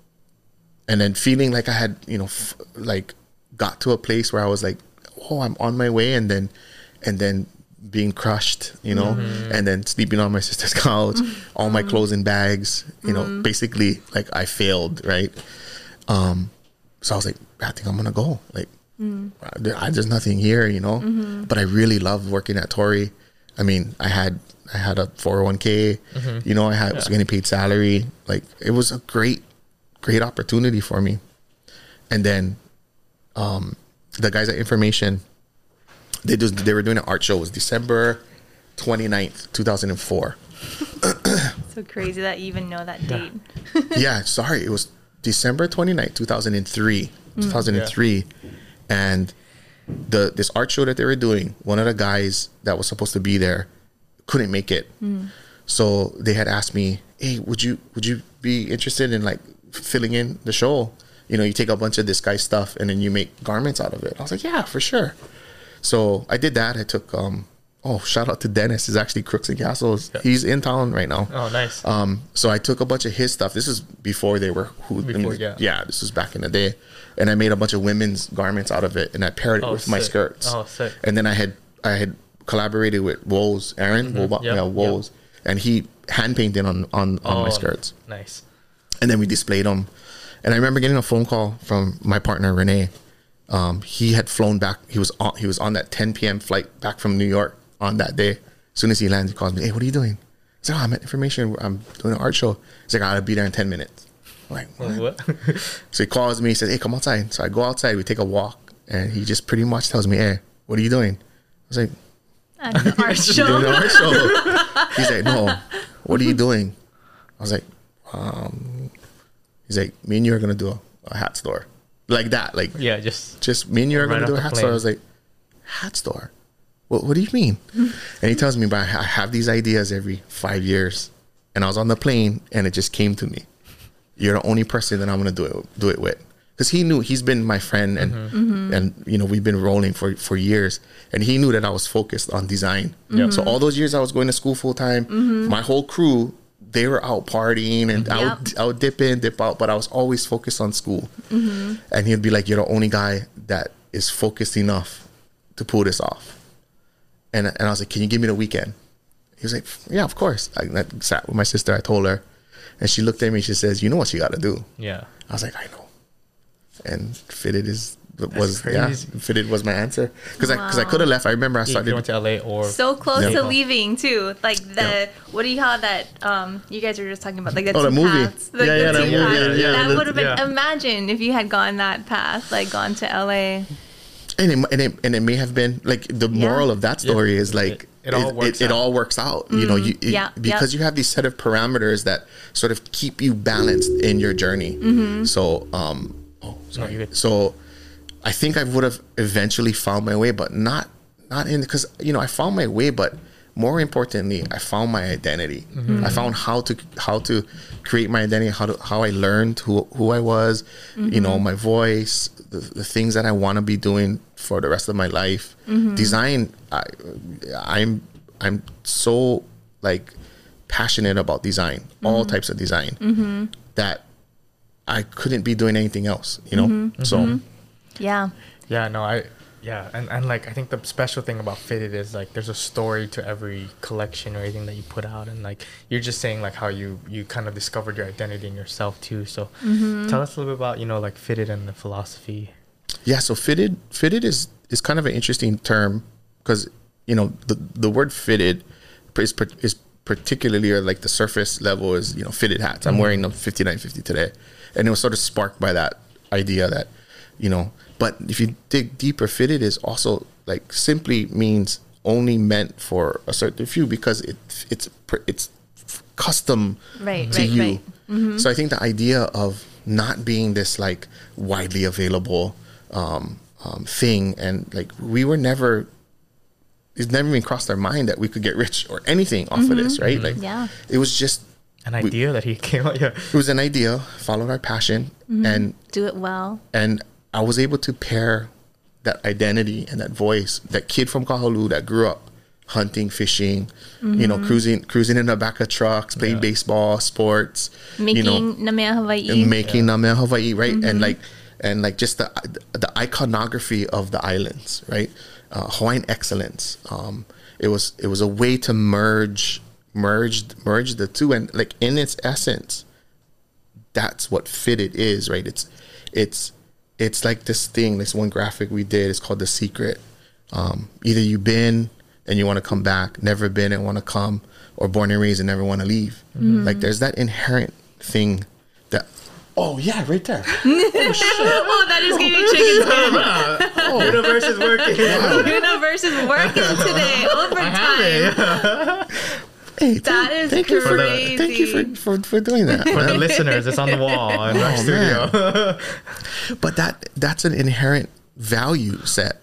and then feeling like I had you know f- like got to a place where I was like, oh, I'm on my way, and then and then being crushed, you know, mm-hmm. and then sleeping on my sister's *laughs* couch, all my mm-hmm. clothes in bags, you know, mm-hmm. basically like I failed, right? Um, so I was like, I think I'm gonna go. Like, mm. there- I, there's nothing here, you know. But I really loved working at Tori. I mean, I had I had a 401k, you know, I had was getting paid salary. Like, it was a great, great opportunity for me. And then, um, the guys at In4mation, they just they were doing an art show. It was December 29th, 2004. *coughs* so crazy that you even know that date. *laughs* yeah, sorry, it was December 29th, 2003. Mm. 2003. And the this art show that they were doing, one of the guys that was supposed to be there couldn't make it. Mm. So they had asked me, "Hey, would you would you be interested in like filling in the show? You know, you take a bunch of this guy's stuff and then you make garments out of it." I was like, "Yeah, for sure." So I did that. I took um oh, shout out to Dennis. He's actually Crooks and Castles. He's in town right now. oh, nice. Um, so I took a bunch of his stuff. This is before they were who. Before, yeah. yeah. This was back in the day, and I made a bunch of women's garments out of it, and I paired it Oh, with my skirts. Oh, sick. And then I had I had collaborated with Woes, Aaron, Woba- Mm-hmm. Yep, yeah, yep. And he hand painted on on on my Oh, skirts, Nice. and then we displayed them. And I remember getting a phone call from my partner Renee. Um, he had flown back. He was on. He was on that 10 p.m. flight back from New York on that day. As soon as he lands, he calls me. Hey, what are you doing? I said, Oh, I'm at In4mation. I'm doing an art show. He's like, I'll be there in 10 minutes. I'm like, what? What? *laughs* So he calls me. He says, Hey, come outside. So I go outside. We take a walk, and he just pretty much tells me, Hey, what are you doing? I was like, At the *laughs* art doing show. an art show. *laughs* He's like, No, what are you doing? I was like, um, He's like, Me and you are gonna do a, a hat store, like that, like yeah, just just me and you are Right gonna do a hat plane. store. I was like, hat store. what, what do you mean? *laughs* and he tells me, but I have these ideas every five years. And I was on the plane and it just came to me. You're the only person that I'm going to do it, do it with. Because he knew he's been my friend and Mm-hmm. and you know we've been rolling for for years and he knew that I was focused on design. Mm-hmm. So all those years I was going to school full time. My whole crew they were out partying and I would I would dip in dip out, but I was always focused on school. Mm-hmm. And he'd be like, "You're the only guy that is focused enough to pull this off." And and I was like, "Can you give me the weekend?" He was like, "Yeah, of course." I, I sat with my sister. I told her, and she looked at me. She says, "You know what you got to do." Yeah. I was like, "I know." And fitted is was crazy. yeah fitted was my answer because I because I could have left. I remember I You started. went to LA or So close Yeah. to leaving too. Like the what do you call that? Um, you guys were just talking about like the Oh, two the movie. paths. Like Yeah, the yeah, the movie, paths. yeah, yeah, that would have been. yeah. Imagine if you had gone that path, like gone to LA. and it, and it and it may have been like the Yeah. moral of that story is like It- it all works it, out. all works out you know you it- Mm-hmm. Yeah, because yeah. you have these set of parameters that sort of keep you balanced in your journey Mm-hmm. so um oh sorry you're so i think i would have eventually found my way but not not in because you know i found my way but more importantly i found my identity Mm-hmm. i found how to how to create my identity how to how i learned who who i was you Mm-hmm. know my voice the, the things that i want to be doing for the rest of my life Mm-hmm. design I, i'm i'm so like passionate about design all Mm-hmm. types of design that i couldn't be doing anything else you know Mm-hmm. so Yeah. Yeah, no, I yeah, and, and like I think the special thing about Fitted is like there's a story to every collection or anything that you put out and like you're just saying like how you you kind of discovered your identity in yourself too. So mm-hmm. tell us a little bit about, you know, like Fitted and the philosophy. Yeah, so fitted fitted is is kind of an interesting term because you know the the word fitted is is particularly or like the surface level is you know fitted hats. I'm mm-hmm. wearing the 5950 today, and it was sort of sparked by that idea that you know. But if you dig deeper, fitted is also like simply means only meant for a certain few because it it's it's custom Right, to right, you. right. So I think the idea of not being this like widely available um, um, thing, and like we were never, it's never even crossed our mind that we could get rich or anything off of this, right? Like, Yeah. it was just An idea that he *laughs* came out yeah. it was an idea, followed our passion, and Do it well. and I was able to pair that identity and that voice, that kid from Kahalu'u that grew up hunting, fishing, you know, cruising cruising in the back of trucks, playing Yeah. baseball, sports, Making you know, Namea Hawaii. and making Namea Hawaii, right? And like and like just the the iconography of the islands, right? Uh, Hawaiian excellence. Um, it was it was a way to merge merge merge the two, and like in its essence, that's what fitted is, right? It's it's it's like this thing. This one graphic we did It's called the secret. Um, either you've been and you want to come back, never been and want to come, or born and raised and never want to leave. Like there's that inherent thing that. Oh yeah, right there. *laughs* oh, that just gave me chicken skin. *laughs* Universe is working. Universe is working *laughs* today. Overtime. Hey, That is thank you for crazy. thank you for, for, for doing that. For the listeners, it's on the wall in our Oh, studio. *laughs* but that that's an inherent value set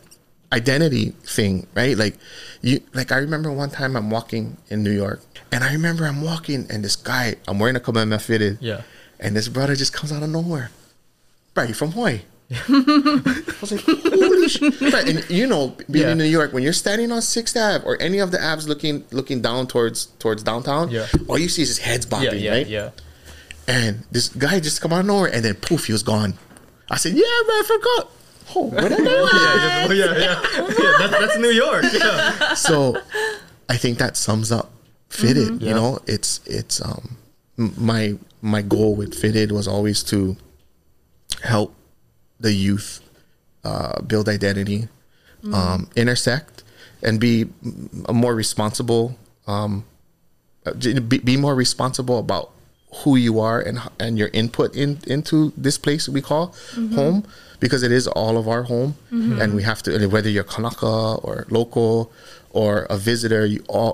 identity thing right like you like i remember one time i'm walking in new york and i remember i'm walking and this guy i'm wearing a kamehameha fitted Yeah. and this brother just comes out of nowhere you from hawaii I was like, holy shit. And you know, being Yeah. in New York, when you're standing on Sixth Ave or any of the Aves looking looking down towards towards downtown, Yeah. all you see is his heads bobbing, yeah, yeah, right? yeah. And this guy just come out of nowhere, and then poof, he was gone. I said, "Yeah, man, I forgot." Oh, where that *laughs* guy was? Yeah, yeah, yeah. yeah that's, that's New York. Yeah. so I think that sums up fitted. Mm-hmm. Yeah. You know, it's it's um m- my my goal with fitted was always to help the youth uh, build identity, um, intersect, and be m- more responsible. Um, be, be more responsible about who you are and and your input in into this place we call home because it is all of our home and we have to whether you're Kanaka or local or a visitor you all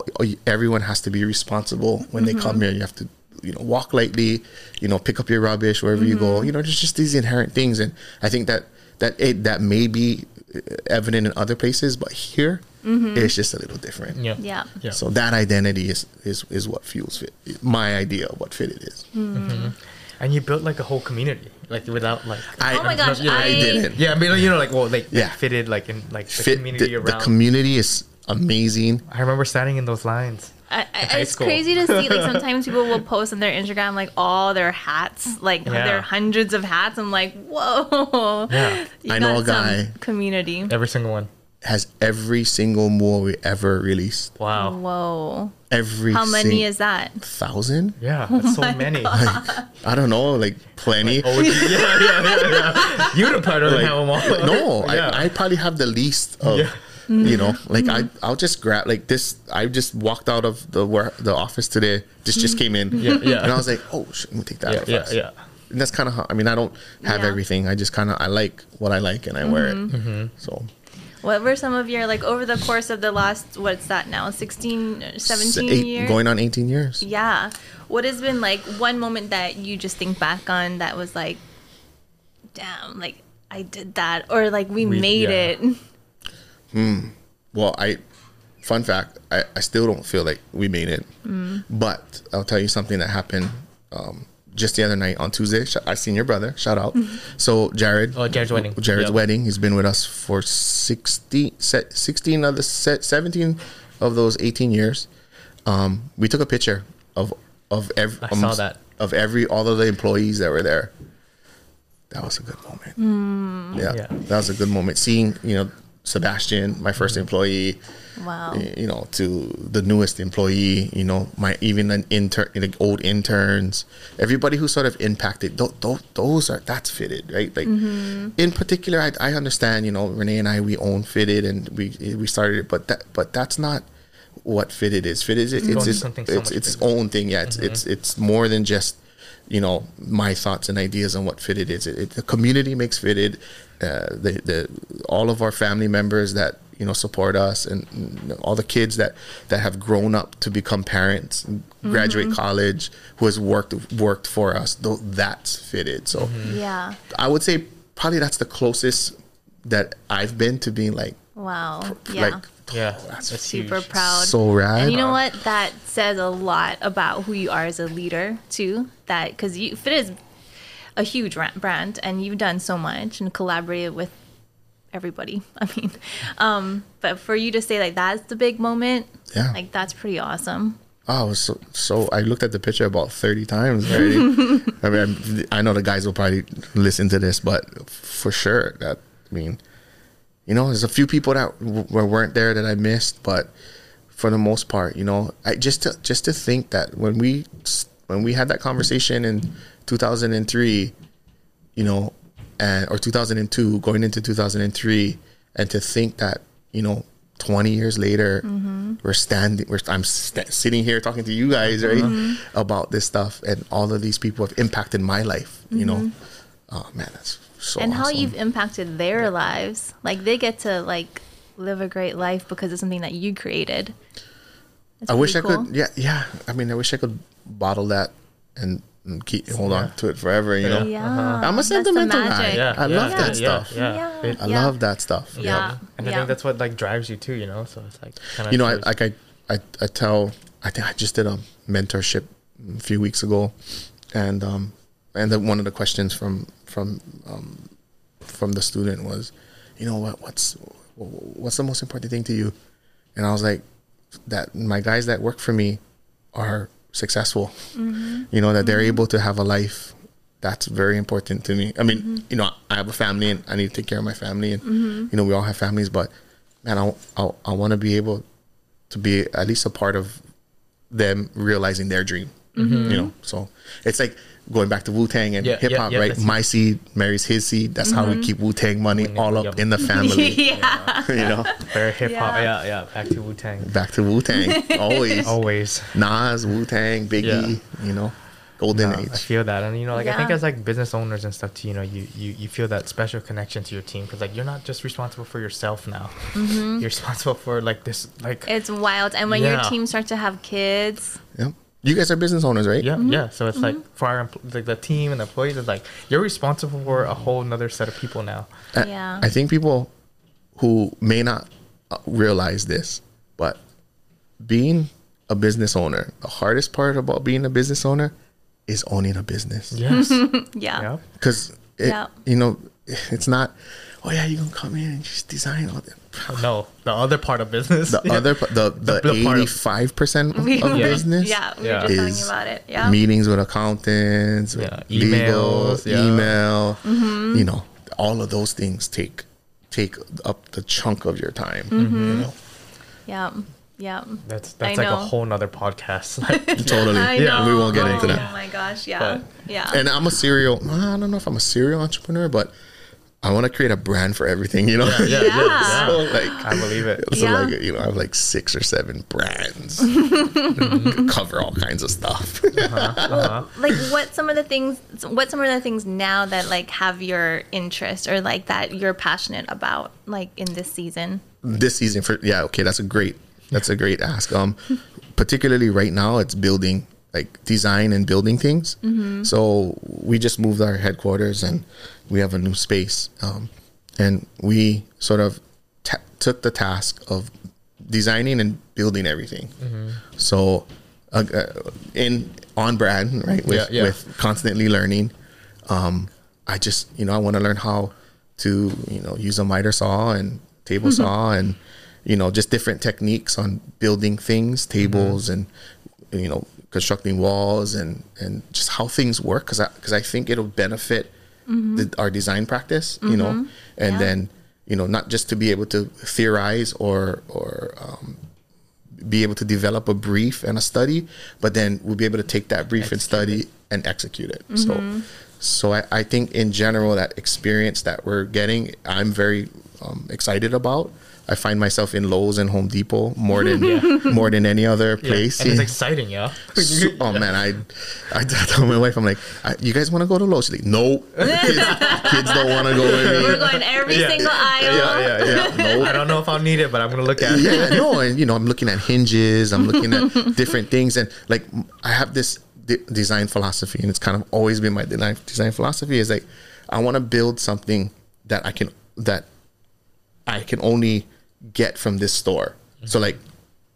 everyone has to be responsible when they come here. You have to you know walk lightly you know pick up your rubbish wherever you go mm-hmm. you know there's just these inherent things and I think that that it, that may be uh, evident in other places but here mm-hmm. it's just a little different. Yeah. Yeah. Yeah. So that identity is, is is what fuels fit. My idea of what fit it is. Mm-hmm. and you built like a whole community, like without like. I, Oh my gosh, you know, I- I didn't. Yeah, I mean, you know, like well, like Yeah. fitted like in like the Fit community the, around. the community is amazing. I remember standing in those lines. I, I, it's school. crazy to see. Like *laughs* sometimes people will post on their Instagram like all their hats, like Yeah. their hundreds of hats. I'm like, whoa. Yeah. You I know a guy- community. Every single one. Has every single more we ever released. Wow. Whoa. Every How many sing- is that? thousand? Yeah, *laughs* that's so oh many. I don't know, like plenty. Oh, yeah, yeah, yeah, yeah. You'd probably like, have them all. no, *laughs* Yeah. I, I probably have the least of Yeah. You know mm-hmm. like I mm-hmm. I'll just grab like this I just walked out of the where the office today this just came in Yeah, yeah. and I was like oh shit, let me take that yeah, out yeah, yeah. and that's kind of how I mean I don't have Yeah. everything I just kind of I like what I like and I wear it mm-hmm. mm-hmm. so What were some of your like over the course of the last what's that now 16 17 s- eight- years? going on 18 years yeah. What has been like one moment that you just think back on that was like damn, like I did that or like we, We- made yeah. it. *laughs* well I fun fact I, I still don't feel like we made it Mm. but I'll tell you something that happened um, just the other night on Tuesday sh- I seen your brother shout out so Jared Oh, Jared's wedding. Jared's Yep. wedding. He's been with us for 60, se- 16 of the se- 17 of those 18 years. Um, we took a picture of of every I saw that. of every all of the employees that were there. That was a good moment. Yeah, Yeah. that was a good moment. Seeing you know Sebastian, my 1st mm-hmm. employee, Wow. you know, to the newest employee, you know, my even an intern, like old interns, everybody who sort of impacted. Th- th- those are that's fitted, right? Like mm-hmm. in particular, I, I understand, you know, Renee and I we own fitted and we we started it, but that but that's not what fitted is. Fitted is mm-hmm. it's it's it's, so it's, its own thing. Yeah, it's it's it's more than just you know my thoughts and ideas on what fitted is. It, it, the community makes fitted. Uh, the the all of our family members that you know support us and all the kids that that have grown up to become parents, and graduate college, who has worked worked for us. Though that's fitted. So Yeah. I would say probably that's the closest that I've been to being like Wow. Yeah. like Yeah, that's that's Super huge. proud. so rad. And you know what? That says a lot about who you are as a leader too. That because you Fit is a huge brand, and you've done so much and collaborated with everybody. *laughs* I mean, um, but for you to say like that's the big moment, Yeah. like that's pretty awesome. Oh, I was so, so I looked at the picture about 30 times already. *laughs* I mean, I'm- I know the guys will probably listen to this, but for sure that, I mean, you know, there's a few people that w- weren't there that I missed, but for the most part, you know, I just to, just to think that when we when we had that conversation in 2003, you know, and or 2002, going into 2003, and to think that you know, 20 years later, mm-hmm. we're standing, we're I'm st- sitting here talking to you guys, right, mm-hmm. about this stuff, and all of these people have impacted my life. You know, mm-hmm. oh man, that's so. and how awesome. you've impacted their lives. Like they get to like live a great life because of something that you created. That's I wish I could. Yeah, yeah. I mean, I wish I could bottle that and, and keep hold on to it forever. You know, Yeah, I'm a sentimental guy. Yeah, I yeah, love yeah, that yeah, stuff. Yeah, Yeah. I love that stuff. Yeah, and I think that's what like drives you too. You know, so it's like kind of you know, I, like I, I, I tell, I think I just did a mentorship a few weeks ago, and um, and then one of the questions from from um, from the student was, you know what, what's what's the most important thing to you? And I was like, that my guys that work for me are successful. Mm-hmm. You know that they're mm-hmm. able to have a life. That's very important to me. I mean, mm-hmm. you know, I have a family and I need to take care of my family, and you know, we all have families. But man, I I, I want to be able to be at least a part of them realizing their dream. You know, so it's like going back to Wu Tang and Yeah, hip hop, yeah, yeah, right? My seed marries his seed. That's how we keep Wu Tang money all up Yep. in the *laughs* family. yeah. *laughs* you know, very hip hop. Yeah. Yeah. yeah, Back to Wu Tang. back to Wu Tang *laughs* always. Always. Nas, Wu Tang, Biggie. You know, golden No, I feel that, and you know, like I think Yeah. as like business owners and stuff, too, you know, you you, you feel that special connection to your team because like you're not just responsible for yourself now. Mm-hmm. You're responsible for like this, like It's wild. And when your team starts to have kids, Yep. You guys are business owners, right? yeah, Mm-hmm. yeah. So it's like for our empl- like the team and the employees, it's like you're responsible for a whole another set of people now. I- Yeah. I think people who may not uh, realize this, but being a business owner, the hardest part about being a business owner is owning a business. Yes. *laughs* Yeah. yeah. Because Yeah. you know, it's not. Oh yeah, you can come in and just design all that. No, the other part of business. The *laughs* other, p- the the the part of- eighty five percent of *laughs* We- business, Yeah, we Yeah. were just talking about it. Yeah. meetings with accountants, with Yeah, legal, emails, yeah. email. Mm-hmm. You know, all of those things take take up the chunk of your time. Mm-hmm. You know? Yeah. Yeah. That's I that's like a whole nother podcast. *laughs* Totally. Yeah, we won't get into that. Oh my gosh. Yeah. But- yeah. And I'm a serial. I don't know if I'm a serial entrepreneur, but I want to create a brand for everything. You know. yeah, yeah, Yeah. yeah. so like. I believe it. So Yeah. like you know, I have like six or seven brands, *laughs* mm-hmm. cover all kinds of stuff. *laughs* Uh-huh, uh-huh. like what some of the things what some of the things now that like have your interest or like that you're passionate about like in this season this season for yeah okay that's a great that's a great ask um *laughs* particularly right now it's building like design and building things mm-hmm. so we just moved our headquarters and we have a new space um and we sort of ta took the task of designing and building everything. So uh, uh, in on brand right with Yeah, yeah. with constantly learning um i just you know i want to learn how to you know use a miter saw and table saw and you know just different techniques on building things tables and you know constructing walls and and just how things work because i because i think it'll benefit the, our design practice you know and Yeah. then you know not just to be able to theorize or or um, be able to develop a brief and a study, but then we'll be able to take that brief and study and execute it. So, so I, I think in general that experience that we're getting, I'm very um, excited about. I find myself in Lowe's and Home Depot more than *laughs* more than any other Yeah. place. And it's exciting, yeah. So- oh man, I I tell my wife, I'm like, I, you guys want to go to Lowe's? She's like, no, kids, kids don't want to go with we're going every Yeah. single aisle Yeah, yeah, yeah. No, I don't know if I'll need it, but I'm gonna look at it. yeah, no, *laughs* and you know, I'm looking at hinges, I'm looking at *laughs* different things, and like I have this de- design philosophy, and it's kind of always been my design design philosophy is like I want to build something that I can that I can only get from this store. So like,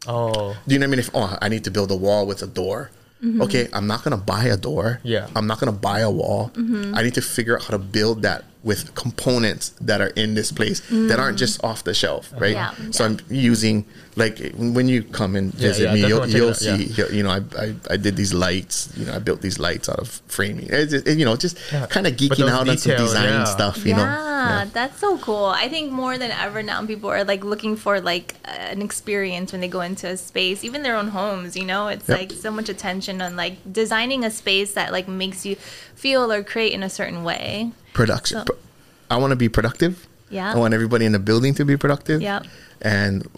Oh, do you know what I mean? If oh, I need to build a wall with a door. Mm-hmm. Okay, I'm not gonna buy a door. Yeah. I'm not gonna buy a wall. Mm-hmm. I need to figure out how to build that with components that are in this place that aren't just off the shelf, mm. right? Yeah, So yeah. I'm using like when you come and visit yeah, me, you'll, you'll see. out, You know, I, I I did these lights. You know, I built these lights out of framing. It's just, you know, just Yeah. kind of geeking those out on some design yeah. stuff. You yeah, know, that's so cool. I think more than ever now, people are like looking for like an experience when they go into a space, even their own homes. You know, it's Yep. like so much attention on like designing a space that like makes you feel or create in a certain way. Production. So- I want to be productive. Yeah. I want everybody in the building to be productive. Yep. And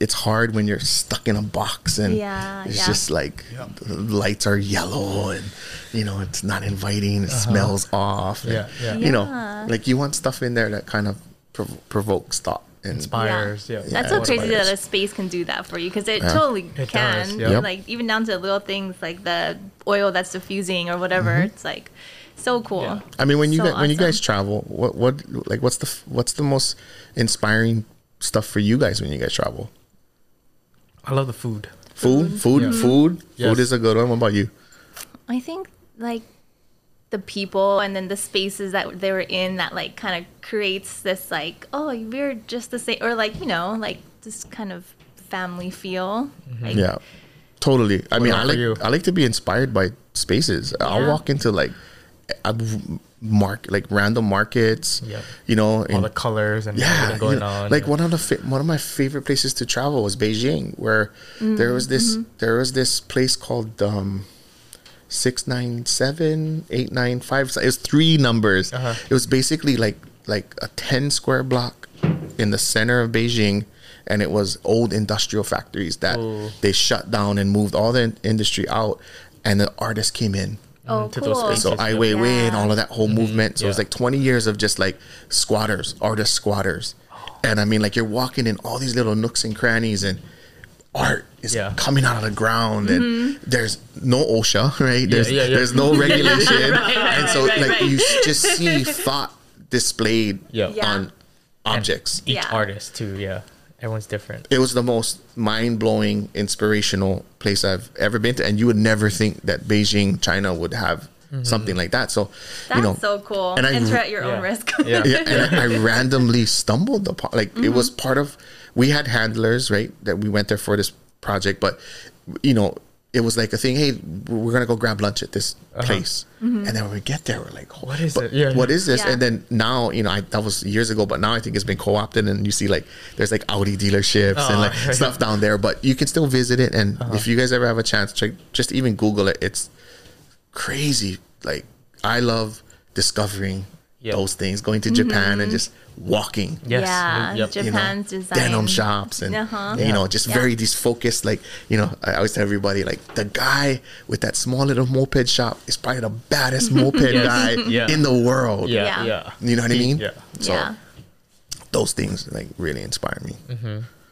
it's hard when you're stuck in a box and Yeah, it's yeah. just like the lights are yellow and you know it's not inviting. It smells off. and, Yeah, yeah. You know, like you want stuff in there that kind of prov- provokes thought and inspires. Yeah. That's so crazy inspires. that a space can do that for you because it Yeah. totally It can. does, yeah. Like even down to little things like the oil that's diffusing or whatever. Mm-hmm. It's like so cool. Yeah. I mean, when you So guys, when you guys travel, what what like what's the what's the most inspiring stuff for you guys when you guys travel? I love the food. Food, mm-hmm. food, Yeah. food. Yes. Food is a good one. What about you? I think like the people and then the spaces that they were in that like kind of creates this like oh we're just the same or like you know like this kind of family feel. Mm-hmm. Like, Yeah, totally. I mean, I like you? I like to be inspired by spaces. I'll walk into like I mark like random markets. Yep. You know, All and the colors and yeah, everything going you know, on. like yeah. one of the fa- one of my favorite places to travel was Beijing, where Mm, there was this mm-hmm. there was this place called um, six nine seven eight nine five. It was three numbers. Uh-huh. It was basically like like a ten square block in the center of Beijing. And it was old industrial factories that Ooh. they shut down and moved all the in- industry out, and the artists came in. Oh, to those cool. spaces. So Ai Weiwei and Yeah. all of that whole movement. So it was like 20 years of just like squatters, artist squatters. And I mean, like you're walking in all these little nooks and crannies and art is Yeah. coming out of the ground and mm-hmm. there's no OSHA, right? There's, yeah, yeah. there's no *laughs* regulation. Right, right, and so right, like right. you just see *laughs* thought displayed Yeah. Yeah. on objects. each Yeah. artist too. Yeah. Everyone's different. it was the most mind blowing, inspirational place I've ever been to, and you would never think that Beijing, China, would have mm-hmm. something like that. So, That's you know, so cool. and I- Enter at your Yeah. own risk. Yeah. *laughs* yeah, and I, I randomly stumbled upon like it was mm-hmm. part of we had handlers right that we went there for this project, but you know it was like a thing. Hey, we're gonna go grab lunch at this place, and then when we get there, we're like, What is it? Yeah, what yeah. is this? Yeah. And then now you know I, that was years ago, but now I think it's been co-opted, and you see like there's like Audi dealerships Oh, and like yeah. Uh-huh. *laughs* stuff down there, but you can still visit it. And if you guys ever have a chance, check just even Google it. It's crazy. Like I love discovering Yep. those things, going to Japan and just walking Yes. Yeah, Yep. you know, Japan's design. denim shops and Uh-huh. you know just Yeah. very these focused like you know I always tell everybody like the guy with that small little moped shop is probably the baddest *laughs* moped Yes. guy Yeah. in the world Yeah. Yeah. Yeah. you know what I mean Yeah. so yeah. those things like really inspire me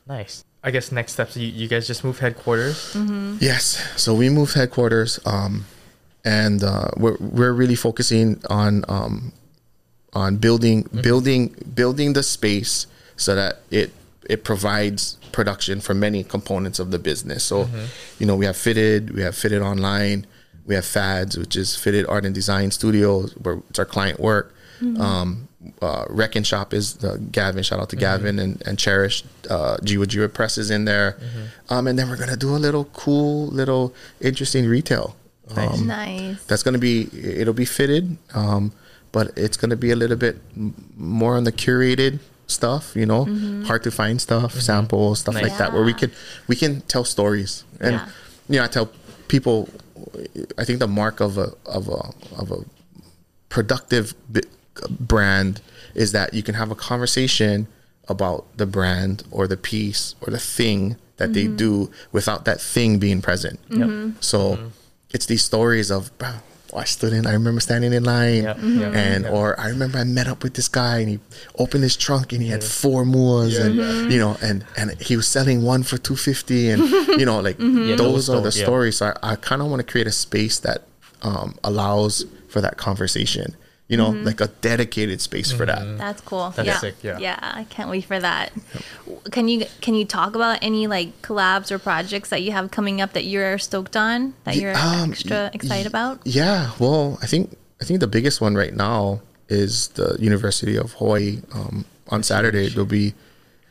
Nice. I guess next steps. You, you guys just move headquarters. yes so we moved headquarters um and uh, we're we're really focusing on um on building building building the space so that it it provides production for many components of the business. So, you know, we have fitted, we have fitted online, we have fads, which is fitted art and design studios where it's our client work. Um, uh, Rec and Shop is the Gavin. Shout out to Gavin and, and Cherish. Uh, Jiwa Jiwa Press is in there. Um, and then we're gonna do a little cool, little interesting retail. Um, nice. that's going to be it'll be fitted um, but it's going to be a little bit more on the curated stuff you know? Mm-hmm. Hard to find stuff mm-hmm. samples stuff Nice. like that where we can we can tell stories. And Yeah. you know i tell people i think the mark of a of a of a productive bi- brand is that you can have a conversation about the brand or the piece or the thing that they mm-hmm. do without that thing being present. So it's these stories of "Bro, I stood in I remember standing in line Yep, yep, and yep. or I remember I met up with this guy and he opened his trunk and he had four moors and you know and and he was selling one for 250 and *laughs* you know like Yeah, those those are the stories, yeah. stories. So I, I kind of want to create a space that um, allows for that conversation you know like a dedicated space for that That's cool. That's yeah. sick, yeah. Yeah, I can't wait for that. Can you can you talk about any like collabs or projects that you have coming up that you're stoked on that you're um, extra excited about? Yeah, well, I think I think the biggest one right now is the University of Hawaii. Um, on Saturday, they'll be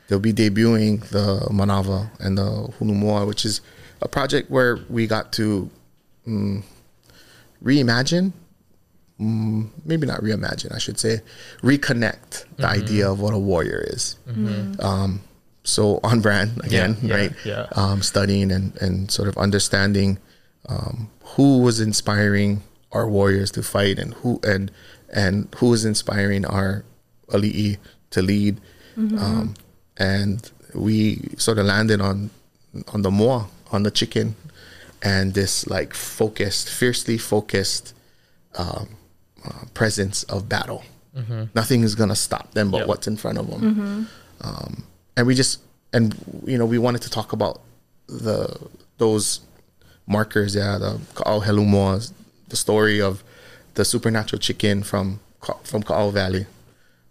they'll be debuting the Manava and the Hunumua, which is a project where we got to mm, reimagine, maybe not reimagine, I should say, reconnect the idea of what a warrior is. Um, so on brand again, yeah, right? yeah. Um, studying and, and sort of understanding um, who was inspiring our warriors to fight and who and and who was inspiring our ali'i to lead. Um, and we sort of landed on on the moa, on the chicken, and this like focused, fiercely focused um, uh, presence of battle. Nothing is gonna stop them but Yep. what's in front of them. Um, and we just and you know we wanted to talk about the those markers, yeah, the Ka'auhelemoa, the story of the supernatural chicken from Ka- from Ka'au Valley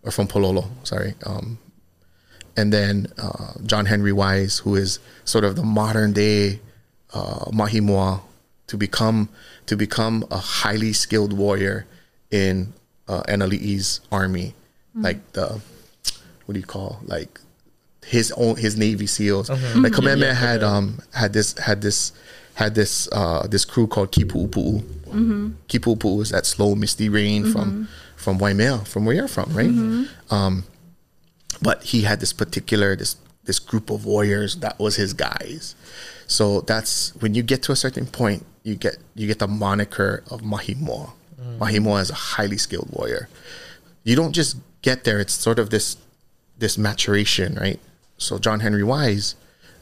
or from Palolo, sorry. Um, and then uh, John Henry Wise, who is sort of the modern day uh, Mahimoa, to become to become a highly skilled warrior in uh, NLE's army, like the what do you call like his own his Navy SEALs. Like Kamehameha Yeah, had yeah. um had this had this had this uh this crew called Kipu'upu'u. Kipu'upu'u is that slow misty rain from from Waimea, from where you're from, right? Um, but he had this particular this this group of warriors that was his guys. So that's when you get to a certain point, you get you get the moniker of Mahimoa. Mahimoa is a highly skilled warrior. You don't just get there; it's sort of this this maturation, right? So John Henry Wise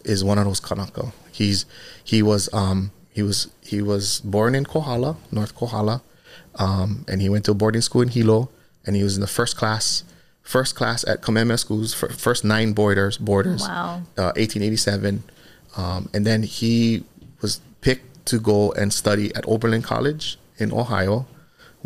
is one of those Kanaka. He's he was um he was he was born in Kohala, North Kohala, um, and he went to a boarding school in Hilo, and he was in the first class first class at Kamehameha schools for first nine boarders boarders. Wow. Uh, 1887, um, and then he was picked to go and study at Oberlin College in Ohio,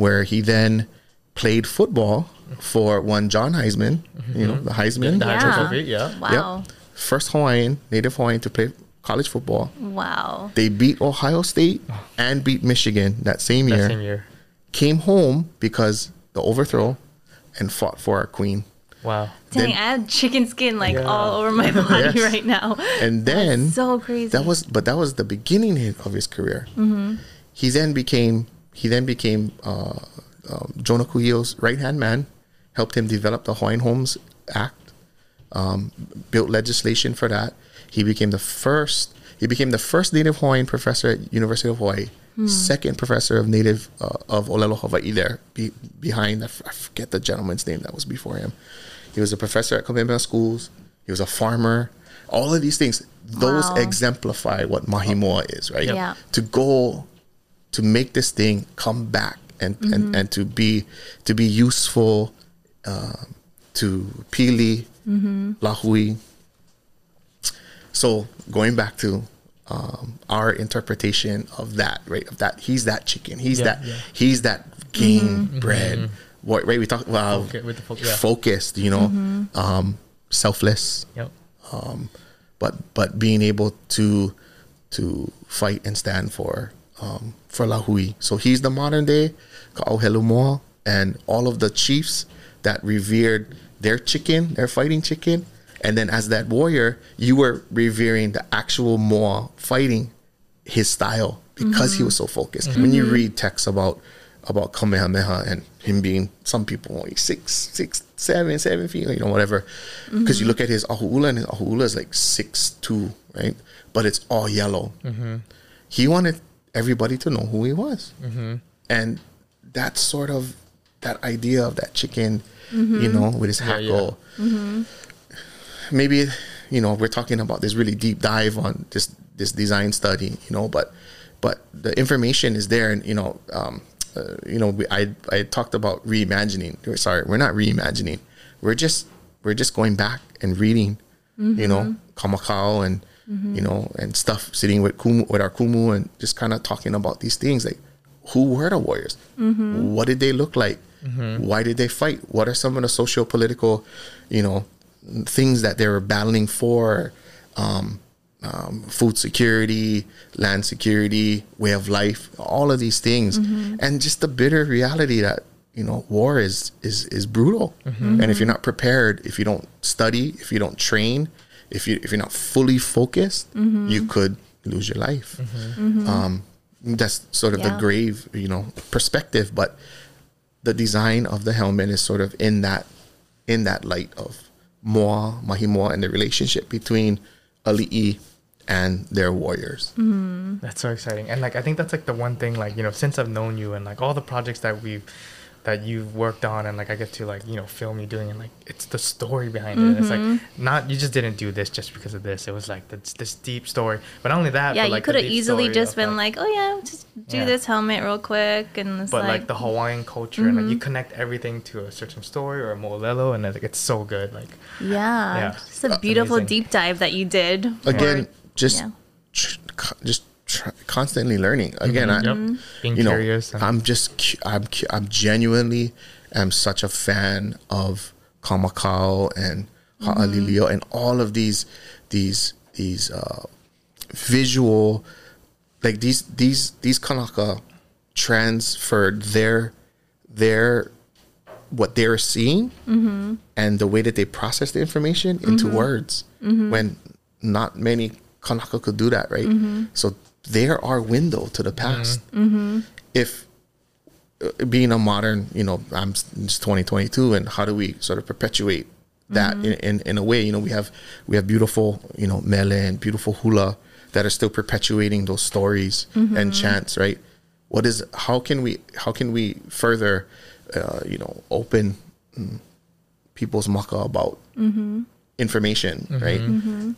where he then played football for one John Heisman, you know the Heisman The Yeah. Hydro Trophy, yeah. Wow. first Hawaiian, native Hawaiian to play college football. Wow. They beat Ohio State and beat Michigan that same That year. same year. Came home because the overthrow and fought for our queen. Wow. Dang, Then- I have chicken skin like Yeah. all over my body Yes. *laughs* right now. And then so crazy. that was but that was the beginning of his career. Mm-hmm. He then became he then became uh, um, Jonah Kuhio's right hand man. Helped him develop the Hawaiian Homes Act. Um, built legislation for that. He became the first. He became the first Native Hawaiian professor at University of Hawaii. Hmm. Second professor of Native uh, of Olelo Hawaii there. Be, behind I forget the gentleman's name that was before him. He was a professor at Kamehameha schools. He was a farmer. All of these things, those Wow. exemplify what Mahimoa is, right? Yeah. To go, to make this thing come back and, and, and to be to be useful um, to Pili, Lahui. So going back to um, our interpretation of that, right? Of that, he's that chicken. He's Yeah, that. yeah. He's that game bred. What right? We talk well, Focu- with the fo- yeah. focused. You know, um, selfless Yep. but but being able to to fight and stand for um, for Lahui. So he's the modern day Ka'auhelemoa and all of the chiefs that revered their chicken, their fighting chicken. And then as that warrior, you were revering the actual Moa fighting his style because he mm-hmm. was so focused. Mm-hmm. When you read texts about about Kamehameha and him being some people only six, six, seven, seven feet, you know, whatever. Mm-hmm. Because you look at his ahu'ula and his ahu'ula is like six two, right? But it's all yellow. He wanted everybody to know who he was, and that sort of that idea of that chicken, you know, with his yeah. hackle. Maybe you know we're talking about this really deep dive on this this design study, you know, but but the information is there, and you know, um, uh, you know, we, I I talked about reimagining. Sorry, we're not reimagining. We're just we're just going back and reading, you know, Kamakau and Mm-hmm. you know and stuff, sitting with kumu with our kumu and just kind of talking about these things like who were the warriors, mm-hmm. what did they look like, mm-hmm. why did they fight, what are some of the socio political, you know, things that they were battling for. Um, um, food security, land security, way of life, all of these things, and just the bitter reality that you know war is is is brutal, and if you're not prepared, if you don't study, if you don't train, if you if you're not fully focused, you mm-hmm. could lose your life. Mm-hmm. Mm-hmm. Um, that's sort of the grave, you know, perspective, but the design of the helmet is sort of in that in that light of Moa, Mahimoa, and the relationship between Ali'i and their warriors. That's so exciting. And like I think that's like the one thing like, you know, since I've known you and like all the projects that we've that you've worked on and like I get to like, you know, film you doing and like it's the story behind it. It's Mm-hmm. like not you just didn't do this just because of this. It was like this this deep story. But not only that, yeah, but, you like, the could have easily just been like, oh yeah, just do Yeah. this helmet real quick, and it's but like, like, the Hawaiian culture and like you Mm-hmm. connect everything to a certain story or a mo'olelo and like, it's so good. Like yeah, Yeah. just a beautiful amazing. deep dive that you did. Again, for- just yeah. tr- just tr- constantly learning. Mm-hmm. Again, I, Yep. Mm-hmm. being you know, curious and I'm just cu- I'm cu- I'm genuinely am such a fan of Kamakau and mm-hmm. Ha'alilio and all of these these these uh, visual like these these these Kanaka transferred their their what they're seeing and the way that they process the information into words when not many Kanaka could do that, right? So they're our window to the past. If uh, being a modern, you know, I'm it's 2022, and how do we sort of perpetuate that in, in, in a way? You know, we have we have beautiful, you know, mele and beautiful hula that are still perpetuating those stories and chants, right? What is how can we how can we further, uh, you know, open mm, people's maka about information, right?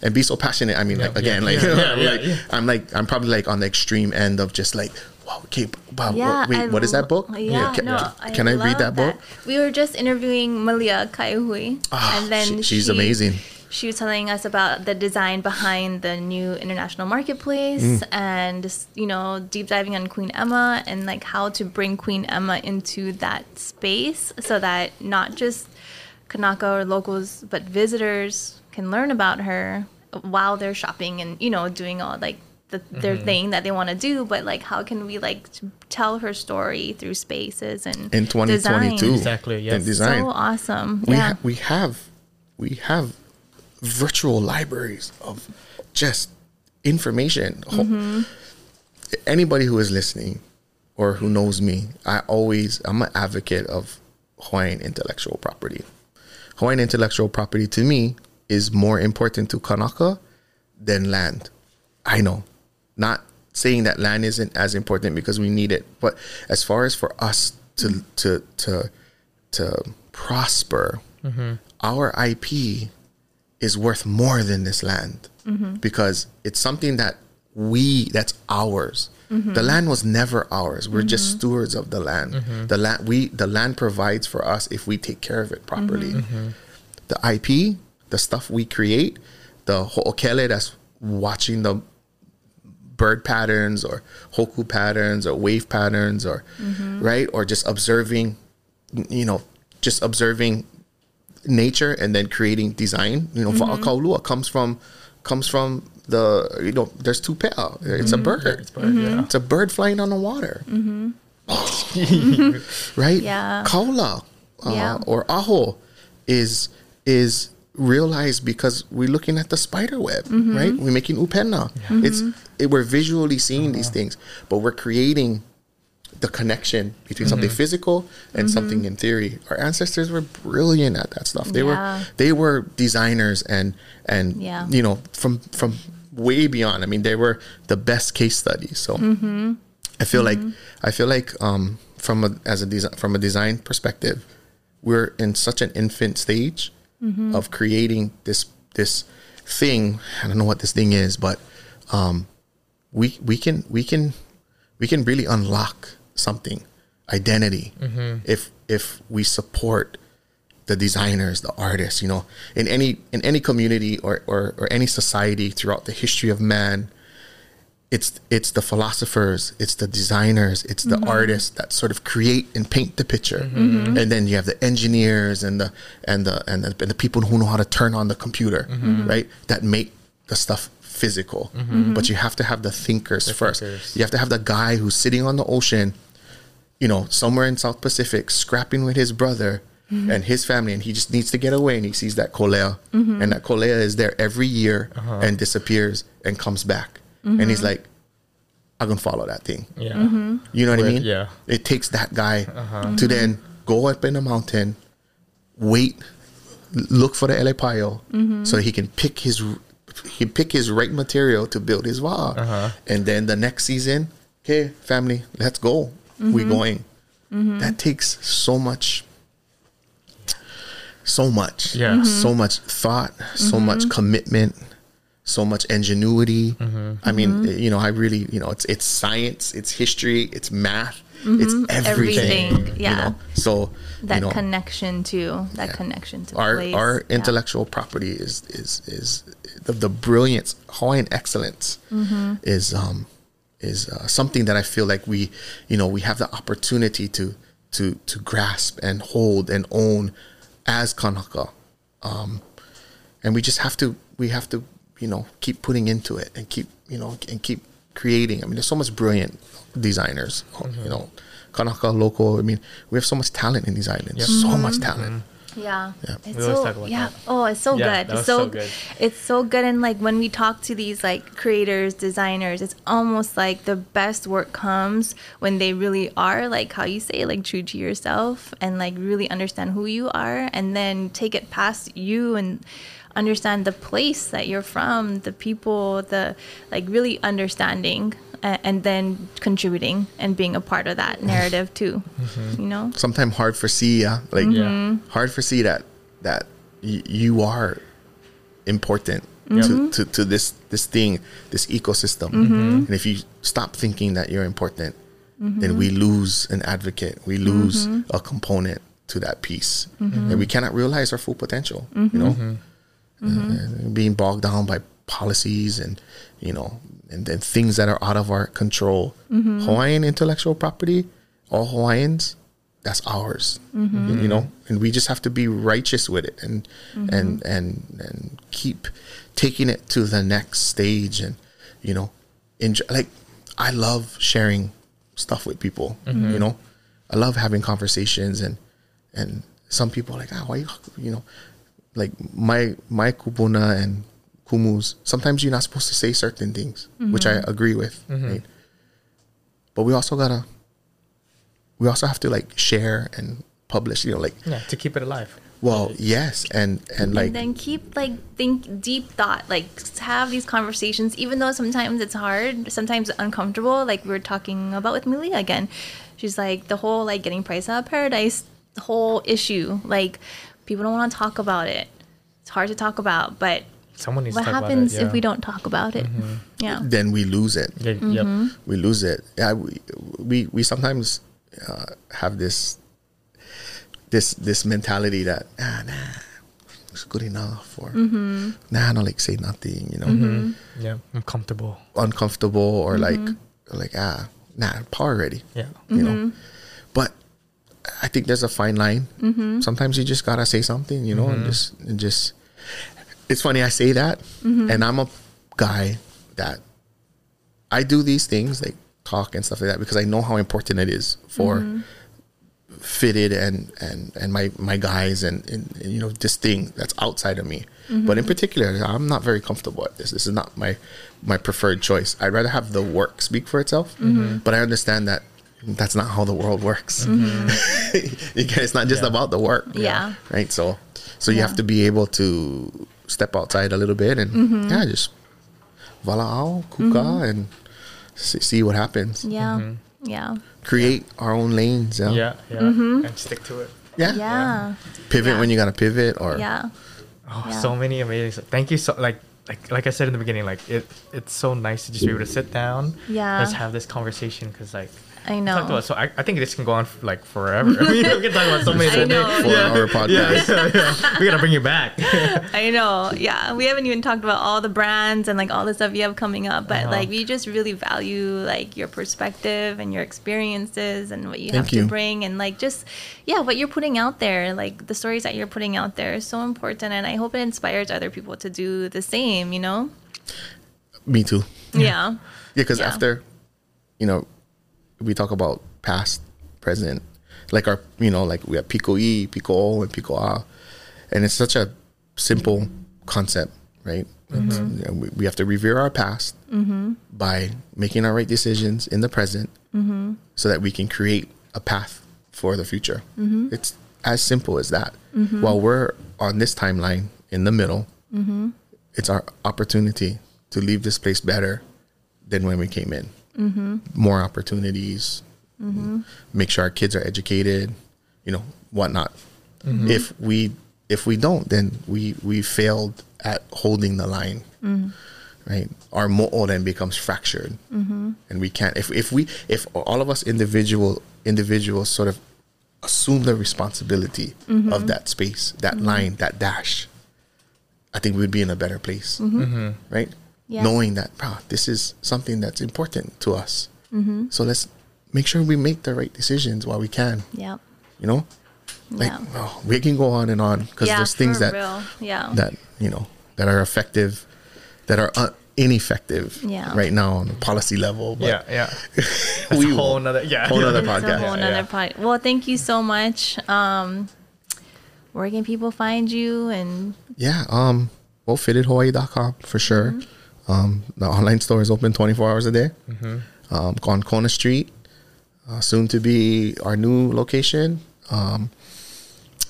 And be so passionate. I mean, like again, yeah, like, yeah, I'm *laughs* yeah, like yeah. I'm like I'm probably like on the extreme end of just like, wow, okay, wow, Yeah, wait, I what is that book? Yeah, can, no, can, can I read love that book? We were just interviewing Malia Ka'aihue, Ah, and then she- she's she- amazing. She was telling us about the design behind the new international marketplace, Mm. and you know, deep diving on Queen Emma and like how to bring Queen Emma into that space so that not just Kanaka or locals, but visitors can learn about her while they're shopping and you know doing all like the, their Mm-hmm. thing that they want to do but like how can we like tell her story through spaces and In 2022. design? Exactly, in yes. design. so awesome we yeah ha- we have we have virtual libraries of just information. Ho- Anybody who is listening or who knows me, I always I'm an advocate of Hawaiian intellectual property. Hawaiian intellectual property to me is more important to Kanaka than land. I know. Not saying that land isn't as important because we need it, but as far as for us to to to to prosper, mm-hmm. our IP is worth more than this land mm-hmm. because it's something that we that's ours. Mm-hmm. The land was never ours. We're just mm-hmm. stewards of the land. Mm-hmm. The land we the land provides for us if we take care of it properly. The IP, the stuff we create, the ho'okele that's watching the bird patterns or hoku patterns or wave patterns or right? Or just observing you know just observing nature and then creating design. You know mm comes from comes from the you know there's two pair it's a mm-hmm. bird. It's bird, mm-hmm. yeah. it's a bird flying on the water. Mm-hmm. *laughs* Right? Yeah. kaula uh, Yeah. or aho is is realized because we're looking at the spider web right? We're making upena it's it, we're visually seeing these uh-huh. things but we're creating the connection between something physical and something in theory. Our ancestors were brilliant at that stuff. They Yeah. were they were designers and and Yeah. you know from from way beyond i mean they were the best case studies so I feel like I feel like um, from a as a design from a design perspective, we're in such an infant stage of creating this this thing. I don't know what this thing is, but um, we we can we can we can really unlock something identity if if we support the designers, the artists. You know, in any in any community or or, or any society throughout the history of man it's it's the philosophers, it's the designers, it's the mm-hmm. artists that sort of create and paint the picture, mm-hmm. and then you have the engineers and the and the and the, and the people who know how to turn on the computer, mm-hmm. right? That make the stuff physical. But you have to have the thinkers first. thinkers. You have to have the guy who's sitting on the ocean, you know, somewhere in South Pacific, scrapping with his brother. Mm-hmm. And his family, and he just needs to get away, and he sees that kolea, mm-hmm. and that kolea is there every year uh-huh. and disappears and comes back, mm-hmm. and he's like, "I'm gonna follow that thing." Yeah. You know what I mean? yeah. It takes that guy uh-huh. to then go up in the mountain, wait, look for the elepaio, so he can pick his he pick his right material to build his wa. Uh-huh. And then the next season, okay, family, let's go. We going. That takes so much. So much, Yeah. so much thought, so much commitment, so much ingenuity. I mean, you know, I really, you know, it's it's science, it's history, it's math, it's everything. Everything, you yeah. know? So that you know, connection to that connection to our place. our Yeah. intellectual property is is is the, the brilliance Hawaiian excellence Mm-hmm. is um is uh, something that I feel like we you know we have the opportunity to to to grasp and hold and own as Kanaka. Um and we just have to we have to you know keep putting into it and keep you know and keep creating. I mean there's so much brilliant designers Mm-hmm. you know Kanaka local I mean we have so much talent in these islands. So much talent Yeah. Yeah. It's We always so talk about yeah. that. Oh, it's so Yeah, good. It's so, so good. It's so good and like when we talk to these like creators, designers, it's almost like the best work comes when they really are like how you say like true to yourself and like really understand who you are and then take it past you and understand the place that you're from, the people, the like really understanding a- and then contributing and being a part of that narrative too. Mm-hmm. You know? sometimes hard for see yeah like mm-hmm. Yeah. hard for see that that y- you are important Yep. to, mm-hmm. to, to this this thing this ecosystem. And if you stop thinking that you're important then we lose an advocate. We lose a component to that piece. And we cannot realize our full potential you know? Uh, being bogged down by policies and you know and then things that are out of our control. Mm-hmm. Hawaiian intellectual property all hawaiians that's ours. Mm-hmm. You know and we just have to be righteous with it and mm-hmm. and and and keep taking it to the next stage and you know enjoy like i love sharing stuff with people you know? I love having conversations and and some people are like ah why you you know? Like my my kupuna and kumus sometimes you're not supposed to say certain things mm-hmm. which i agree with mm-hmm. right? But we also gotta we also have to like share and publish you know like Yeah, to keep it alive. well yes and and like and then keep like think deep thought like have these conversations even though sometimes it's hard sometimes uncomfortable like we were talking about with Malia again. She's like the whole like getting priced out of paradise the whole issue like people don't want to talk about it. It's hard to talk about but Someone needs what to talk happens about it. if we don't talk about it yeah then we lose it Yeah, Mm-hmm. Yep. we lose it yeah we we, we sometimes uh, have this this this mentality that ah nah it's good enough or Mm-hmm. nah I don't like say nothing you know Yeah. I'm comfortable. uncomfortable or like Mm-hmm. like ah nah par already Yeah. you know but i think there's a fine line sometimes you just gotta say something you know and just and just it's funny i say that mm-hmm. and i'm a guy that i do these things like talk and stuff like that because i know how important it is for mm-hmm. fitted and and and my my guys and, and, and, you know this thing that's outside of me. Mm-hmm. But in particular i'm not very comfortable at this. This is not my my preferred choice. I'd rather have the work speak for itself but i understand that that's not how the world works. *laughs* Get- it's not just about the work. Yeah. right? So so you have to be able to step outside a little bit and mm-hmm. yeah just vala kuka mm-hmm. and see, see what happens yeah mm-hmm. yeah create our own lanes yeah Yeah. Yeah. Mm-hmm. And stick to it. yeah, yeah pivot Yeah. when you gotta pivot or yeah Oh, Yeah. so many amazing. Thank you so like like like I said in the beginning, like it it's so nice to just be able to sit down, Yeah. just have this conversation because like I know. talked about so I, I think this can go on for, like forever. I *laughs* mean, we can talk about so many I know. for our podcast *laughs* Yeah, yeah. we gotta bring you back. *laughs* I know. Yeah, we haven't even talked about all the brands and like all the stuff you have coming up, but Uh-huh. like we just really value like your perspective and your experiences and what you have Thank you. to bring and like just yeah, what you're putting out there, like the stories that you're putting out there is so important and I hope it inspires other people to do the same, you know? me too Yeah. yeah because Yeah. after you know we talk about past present like our you know like we have piko e piko o and piko a. And it's such a simple concept right? Know, mm-hmm. we, we have to revere our past mm-hmm. by making our right decisions in the present mm-hmm. so that we can create a path for the future. It's as simple as that. While we're on this timeline in the middle it's our opportunity to leave this place better than when we came in. Mm-hmm. More opportunities, mm-hmm. make sure our kids are educated, you know, whatnot. Mm-hmm. If we if we don't, then we we failed at holding the line, right? Our mo'o then becomes fractured, and we can't. If if we if all of us individual individuals sort of assume the responsibility of that space, that line, that dash, I think we'd be in a better place, right? Yeah. Knowing that, wow, this is something that's important to us. So let's make sure we make the right decisions while we can. Yeah. You know, like Yeah. oh, we can go on and on because yeah, there's things that real. Yeah. that you know that are effective, that are uh, ineffective Yeah. right now on the policy level. But yeah, yeah. *laughs* That's we a whole will- nother yeah. whole nother It's *laughs* a podcast. whole Yeah, nother yeah. pod- Well, thank you so much. Um, where can people find you? And Yeah, um, well, fittedhawaii.com for sure. Um, the online store is open 24 hours a day. Um, on Kona Street, uh, soon to be our new location. Um,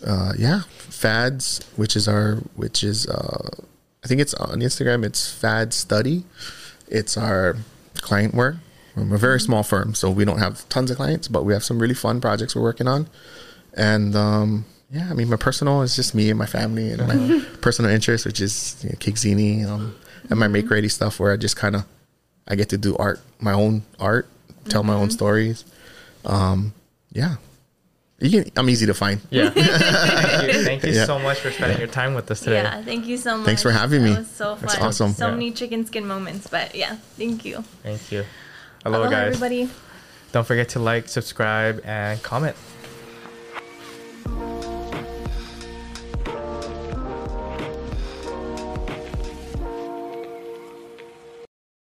uh, yeah, Fads, which is our, which is, uh, I think it's on Instagram. It's Fad Study. It's our client work. We're a very small firm, so we don't have tons of clients, but we have some really fun projects we're working on. And um, yeah, I mean, my personal is just me and my family, and my *laughs* personal interest, which is you know, Cake um, and my make ready stuff, where I just kind of I get to do art, my own art, tell my own stories. Um, yeah, you can, I'm easy to find. Yeah. *laughs* Thank you, Thank you Yeah. so much for spending your time with us today. yeah, thank you so much. Thanks for having me. That was so fun. That's awesome. So Yeah. many chicken skin moments, but yeah, thank you. Thank you. Aloha, Aloha, guys. everybody. Don't forget to like, subscribe, and comment.